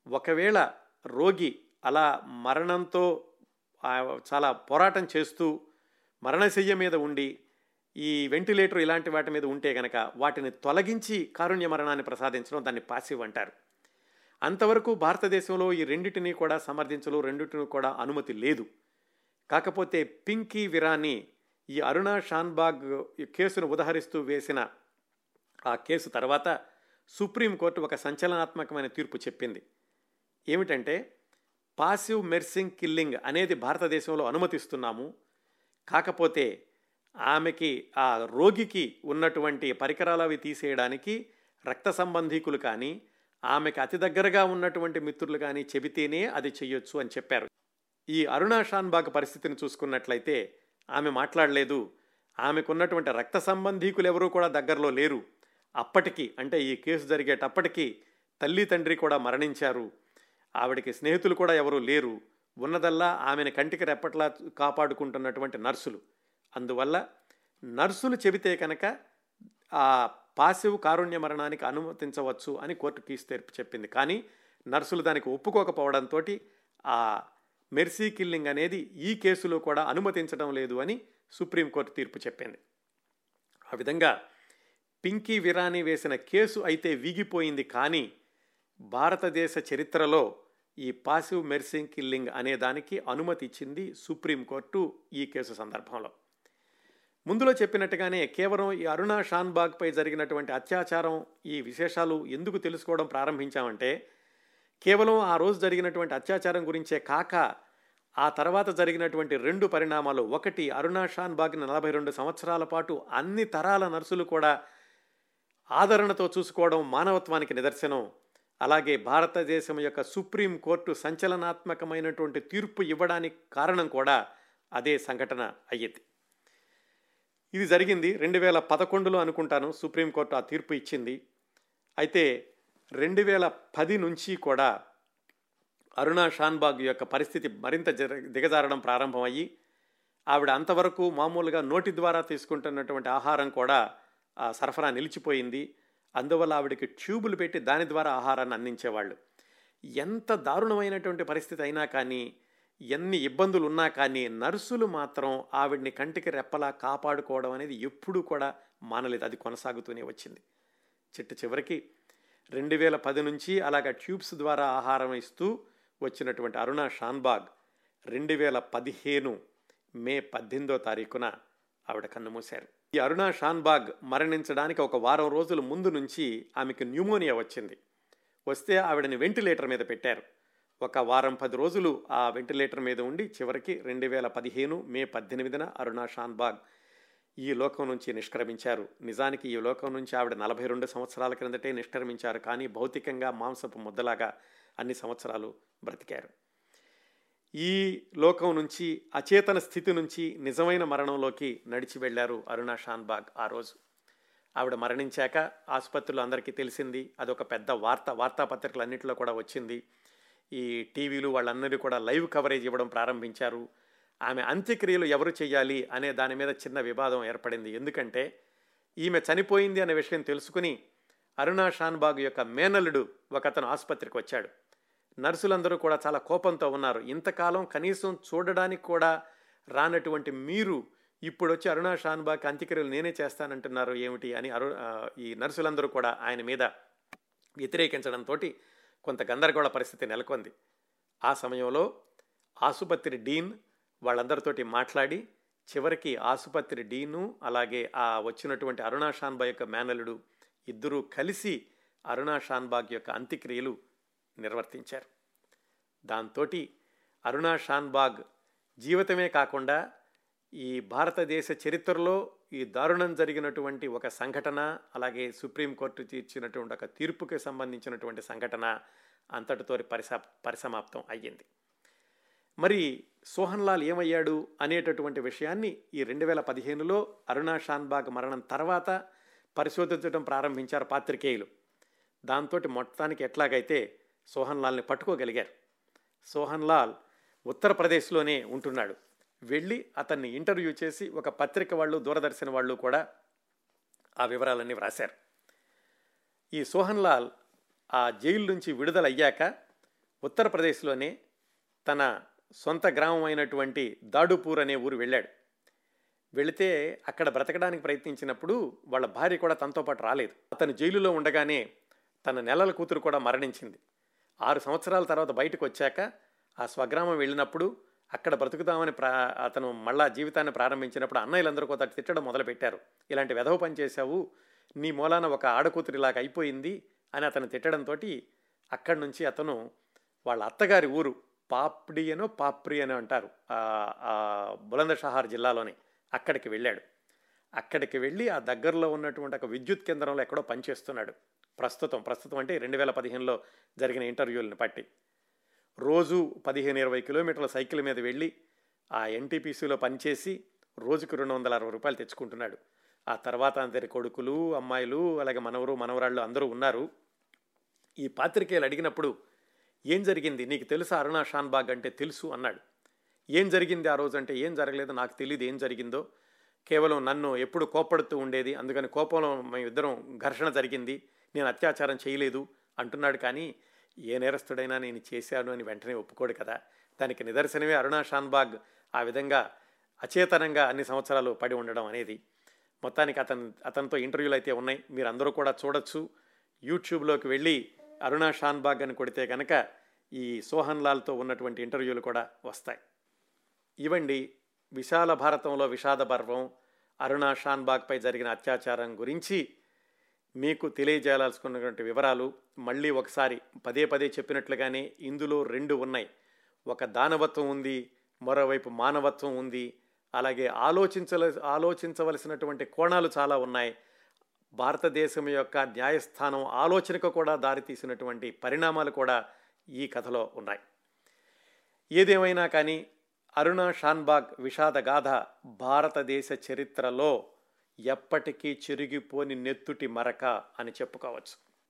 ఒకవేళ రోగి అలా మరణంతో చాలా పోరాటం చేస్తూ మరణశయ్య మీద ఉండి ఈ వెంటిలేటర్ ఇలాంటి వాటి మీద ఉంటే గనక వాటిని తొలగించి కారుణ్య మరణాన్ని ప్రసాదించడం దాన్ని పాసివ్ అంటారు. అంతవరకు భారతదేశంలో ఈ రెండింటినీ కూడా సమర్థించలు రెండింటిని కూడా అనుమతి లేదు. కాకపోతే పింకీ విరాని ఈ అరుణా షాన్బాగ్ కేసును ఉదహరిస్తూ వేసిన ఆ కేసు తర్వాత సుప్రీంకోర్టు ఒక సంచలనాత్మకమైన తీర్పు చెప్పింది. ఏమిటంటే పాసివ్ మెర్సింగ్ కిల్లింగ్ అనేది భారతదేశంలో అనుమతిస్తున్నాము. కాకపోతే ఆమెకి ఆ రోగికి ఉన్నటువంటి పరికరాలు అవి తీసేయడానికి రక్త సంబంధీకులు కానీ ఆమెకు అతి దగ్గరగా ఉన్నటువంటి మిత్రులు కానీ చెబితేనే అది చెయ్యొచ్చు అని చెప్పారు. ఈ అరుణా షాన్బాగ్ పరిస్థితిని చూసుకున్నట్లయితే ఆమె మాట్లాడలేదు. ఆమెకున్నటువంటి రక్త సంబంధీకులు ఎవరూ కూడా దగ్గరలో లేరు. అప్పటికి అంటే ఈ కేసు జరిగేటప్పటికీ తల్లి తండ్రి కూడా మరణించారు. ఆవిడకి స్నేహితులు కూడా ఎవరూ లేరు. ఉన్నదల్లా ఆమెను కంటికి రెప్పట్లా కాపాడుకుంటున్నటువంటి నర్సులు. అందువల్ల నర్సులు చెబితే కనుక ఆ పాసివ్ కారుణ్య మరణానికి అనుమతించవచ్చు అని కోర్టు తీసి తీర్పు చెప్పింది. కానీ నర్సులు దానికి ఒప్పుకోకపోవడంతో ఆ మెర్సీ కిల్లింగ్ అనేది ఈ కేసులో కూడా అనుమతించడం లేదు అని సుప్రీంకోర్టు తీర్పు చెప్పింది. ఆ విధంగా పింకీ విరాని వేసిన కేసు అయితే వీగిపోయింది. కానీ భారతదేశ చరిత్రలో ఈ పాసివ్ మెర్సింగ్ కిల్లింగ్ అనే దానికి అనుమతి ఇచ్చింది సుప్రీంకోర్టు ఈ కేసు సందర్భంలో. ముందులో చెప్పినట్టుగానే కేవలం ఈ అరుణ షాన్బాగ్పై జరిగినటువంటి అత్యాచారం ఈ విశేషాలు ఎందుకు తెలుసుకోవడం ప్రారంభించామంటే కేవలం ఆ రోజు జరిగినటువంటి అత్యాచారం గురించే కాక ఆ తర్వాత జరిగినటువంటి రెండు పరిణామాలు ఒకటి అరుణ షాన్బాగ్ నలభై రెండు సంవత్సరాల పాటు అన్ని తరాల నర్సులు కూడా ఆదరణతో చూసుకోవడం మానవత్వానికి నిదర్శనం. అలాగే భారతదేశం యొక్క సుప్రీం కోర్టు సంచలనాత్మకమైనటువంటి తీర్పు ఇవ్వడానికి కారణం కూడా అదే సంఘటన అయ్యింది. ఇది జరిగింది రెండు వేల పదకొండులో అనుకుంటాను. సుప్రీంకోర్టు ఆ తీర్పు ఇచ్చింది. అయితే రెండు వేల పది నుంచి కూడా అరుణా షాన్బాగ్ యొక్క పరిస్థితి మరింత జర దిగజారడం ప్రారంభమయ్యి ఆవిడ అంతవరకు మామూలుగా నోటి ద్వారా తీసుకుంటున్నటువంటి ఆహారం కూడా ఆ సరఫరా నిలిచిపోయింది. అందువల్ల ఆవిడకి ట్యూబులు పెట్టి దాని ద్వారా ఆహారాన్ని అందించేవాళ్ళు. ఎంత దారుణమైనటువంటి పరిస్థితి అయినా కానీ ఎన్ని ఇబ్బందులు ఉన్నా కానీ నర్సులు మాత్రం ఆవిడ్ని కంటికి రెప్పలా కాపాడుకోవడం అనేది ఎప్పుడూ కూడా మానలేదు. అది కొనసాగుతూనే వచ్చింది. చిట్ట చివరికి రెండు వేల పది నుంచి అలాగ ట్యూబ్స్ ద్వారా ఆహారం ఇస్తూ వచ్చినటువంటి అరుణ షాన్బాగ్ రెండు వేల పదిహేను మే పద్దెనిమిదో తారీఖున ఆవిడ కన్నుమూశారు. ఈ అరుణ షాన్బాగ్ మరణించడానికి ఒక వారం రోజుల ముందు నుంచి ఆమెకు న్యూమోనియా వచ్చింది. వస్తే ఆవిడని వెంటిలేటర్ మీద పెట్టారు. ఒక వారం పది రోజులు ఆ వెంటిలేటర్ మీద ఉండి చివరికి రెండు వేల పదిహేను మే పద్దెనిమిదిన అరుణా షాన్బాగ్ ఈ లోకం నుంచి నిష్క్రమించారు. నిజానికి ఈ లోకం నుంచి ఆవిడ నలభై రెండు సంవత్సరాల క్రిందటే నిష్క్రమించారు కానీ భౌతికంగా మాంసపు ముద్దలాగా అన్ని సంవత్సరాలు బ్రతికారు. ఈ లోకం నుంచి అచేతన స్థితి నుంచి నిజమైన మరణంలోకి నడిచి వెళ్ళారు అరుణా షాన్బాగ్ ఆ రోజు. ఆవిడ మరణించాక ఆసుపత్రులు అందరికీ తెలిసింది అదొక పెద్ద వార్త వార్తాపత్రికలు అన్నింటిలో కూడా వచ్చింది. ఈ టీవీలు వాళ్ళందరినీ కూడా లైవ్ కవరేజ్ ఇవ్వడం ప్రారంభించారు. ఆమె అంత్యక్రియలు ఎవరు చేయాలి అనే దాని మీద చిన్న వివాదం ఏర్పడింది. ఎందుకంటే ఈమె చనిపోయింది అనే విషయం తెలుసుకుని అరుణా షాన్బాగ్ యొక్క మేనల్లుడు ఒకతను ఆసుపత్రికి వచ్చాడు. నర్సులందరూ కూడా చాలా కోపంతో ఉన్నారు. ఇంతకాలం కనీసం చూడడానికి కూడా రానటువంటి మీరు ఇప్పుడు వచ్చి అరుణా షాన్బాగ్ అంత్యక్రియలు నేనే చేస్తానంటున్నారు ఏమిటి అని అరు ఈ నర్సులందరూ కూడా ఆయన మీద వ్యతిరేకించడంతో కొంత గందరగోళ పరిస్థితి నెలకొంది. ఆ సమయంలో ఆసుపత్రి డీన్ వాళ్ళందరితోటి మాట్లాడి చివరికి ఆసుపత్రి డీను అలాగే ఆ వచ్చినటువంటి అరుణా షాన్బాగ్ యొక్క మేనలుడు ఇద్దరూ కలిసి అరుణా షాన్బాగ్ యొక్క అంత్యక్రియలు నిర్వర్తించారు. దాంతో అరుణా షాన్బాగ్ జీవితమే కాకుండా ఈ భారతదేశ చరిత్రలో ఈ దారుణం జరిగినటువంటి ఒక సంఘటన అలాగే సుప్రీంకోర్టు తీర్చినటువంటి ఒక తీర్పుకి సంబంధించినటువంటి సంఘటన అంతటితో పరిసా పరిసమాప్తం అయ్యింది. మరి సోహన్ లాల్ ఏమయ్యాడు అనేటటువంటి విషయాన్ని ఈ రెండు వేల పదిహేనులో అరుణా షాన్బాగ్ మరణం తర్వాత పరిశోధించడం ప్రారంభించారు పాత్రికేయులు. దాంతో మొత్తానికి ఎట్లాగైతే సోహన్ లాల్ని పట్టుకోగలిగారు. సోహన్ లాల్ ఉత్తరప్రదేశ్లోనే ఉంటున్నాడు. వెళ్ళి అతన్ని ఇంటర్వ్యూ చేసి ఒక పత్రిక వాళ్ళు దూరదర్శన్ వాళ్ళు కూడా ఆ వివరాలన్నీ వ్రాశారు. ఈ సోహన్ లాల్ ఆ జైలు నుంచి విడుదలయ్యాక ఉత్తరప్రదేశ్లోనే తన సొంత గ్రామం అయినటువంటి దాడుపూర్ అనే ఊరు వెళ్ళాడు. వెళితే అక్కడ బ్రతకడానికి ప్రయత్నించినప్పుడు వాళ్ళ భార్య కూడా తనతో పాటు రాలేదు. అతను జైలులో ఉండగానే తన నెలల కూతురు కూడా మరణించింది. ఆరు సంవత్సరాల తర్వాత బయటకు వచ్చాక ఆ స్వగ్రామం వెళ్ళినప్పుడు అక్కడ బ్రతుకుతామని ప్రా అతను మళ్ళా జీవితాన్ని ప్రారంభించినప్పుడు అన్నయ్యలందరూ కొంత తిట్టడం మొదలుపెట్టారు. ఇలాంటి వెధవ పని చేశావు నీ మూలాన ఒక ఆడకూతురు అయిపోయింది అని అతను తిట్టడంతో అక్కడి నుంచి అతను వాళ్ళ అత్తగారి ఊరు పాప్డి అనో పాప్రి అని అంటారు బులందషహార్ జిల్లాలోనే అక్కడికి వెళ్ళాడు. అక్కడికి వెళ్ళి ఆ దగ్గరలో ఉన్నటువంటి ఒక విద్యుత్ కేంద్రంలో ఎక్కడో పనిచేస్తున్నాడు. ప్రస్తుతం ప్రస్తుతం అంటే రెండు వేల పదిహేనులో జరిగిన ఇంటర్వ్యూలను బట్టి. రోజు పదిహేను ఇరవై కిలోమీటర్ల సైకిల్ మీద వెళ్ళి ఆ ఎన్టీపీసీలో పనిచేసి రోజుకు రెండు వందల అరవై రూపాయలు తెచ్చుకుంటున్నాడు. ఆ తర్వాత అందరి కొడుకులు అమ్మాయిలు అలాగే మనవరు మనవరాళ్ళు అందరూ ఉన్నారు. ఈ పాత్రికేయులు అడిగినప్పుడు ఏం జరిగింది? నీకు తెలుసా అరుణా షాన్బాగ్ అంటే తెలుసు అన్నాడు. ఏం జరిగింది ఆ రోజు అంటే ఏం జరగలేదు? నాకు తెలియదు ఏం జరిగిందో. కేవలం నన్ను ఎప్పుడు కోపడుతూ ఉండేది. అందుకని కోపంలో మేము ఇద్దరం ఘర్షణ జరిగింది. నేను అత్యాచారం చేయలేదు అంటున్నాడు. కానీ ఏ నేరస్తుడైనా నేను చేశాను అని వెంటనే ఒప్పుకోడు కదా. దానికి నిదర్శనమే అరుణా షాన్బాగ్ ఆ విధంగా అచేతనంగా అన్ని సంవత్సరాలు పడి ఉండడం అనేది. మొత్తానికి అతను అతనితో ఇంటర్వ్యూలు అయితే ఉన్నాయి. మీరు అందరూ కూడా చూడొచ్చు. యూట్యూబ్లోకి వెళ్ళి అరుణా షాన్బాగ్ అని కొడితే కనుక ఈ సోహన్ లాల్తో ఉన్నటువంటి ఇంటర్వ్యూలు కూడా వస్తాయి. ఇవండి విశాల భారతంలో విషాద పర్వం అరుణా షాన్బాగ్పై జరిగిన అత్యాచారం గురించి మీకు తెలియజేయాల్సుకున్నటువంటి వివరాలు మళ్ళీ ఒకసారి పదే పదే చెప్పినట్లుగానే ఇందులో రెండు ఉన్నాయి. ఒక దానవత్వం ఉంది మరోవైపు మానవత్వం ఉంది. అలాగే ఆలోచించల ఆలోచించవలసినటువంటి కోణాలు చాలా ఉన్నాయి. భారతదేశం యొక్క న్యాయస్థానం ఆలోచనకు కూడా దారితీసినటువంటి పరిణామాలు కూడా ఈ కథలో ఉన్నాయి. ఏదేమైనా కానీ అరుణ షాన్బాగ్ విషాద గాథ భారతదేశ చరిత్రలో ఎప్పటికీ చెరిగిపోని నెత్తుటి మరక అని చెప్పుకోవచ్చు.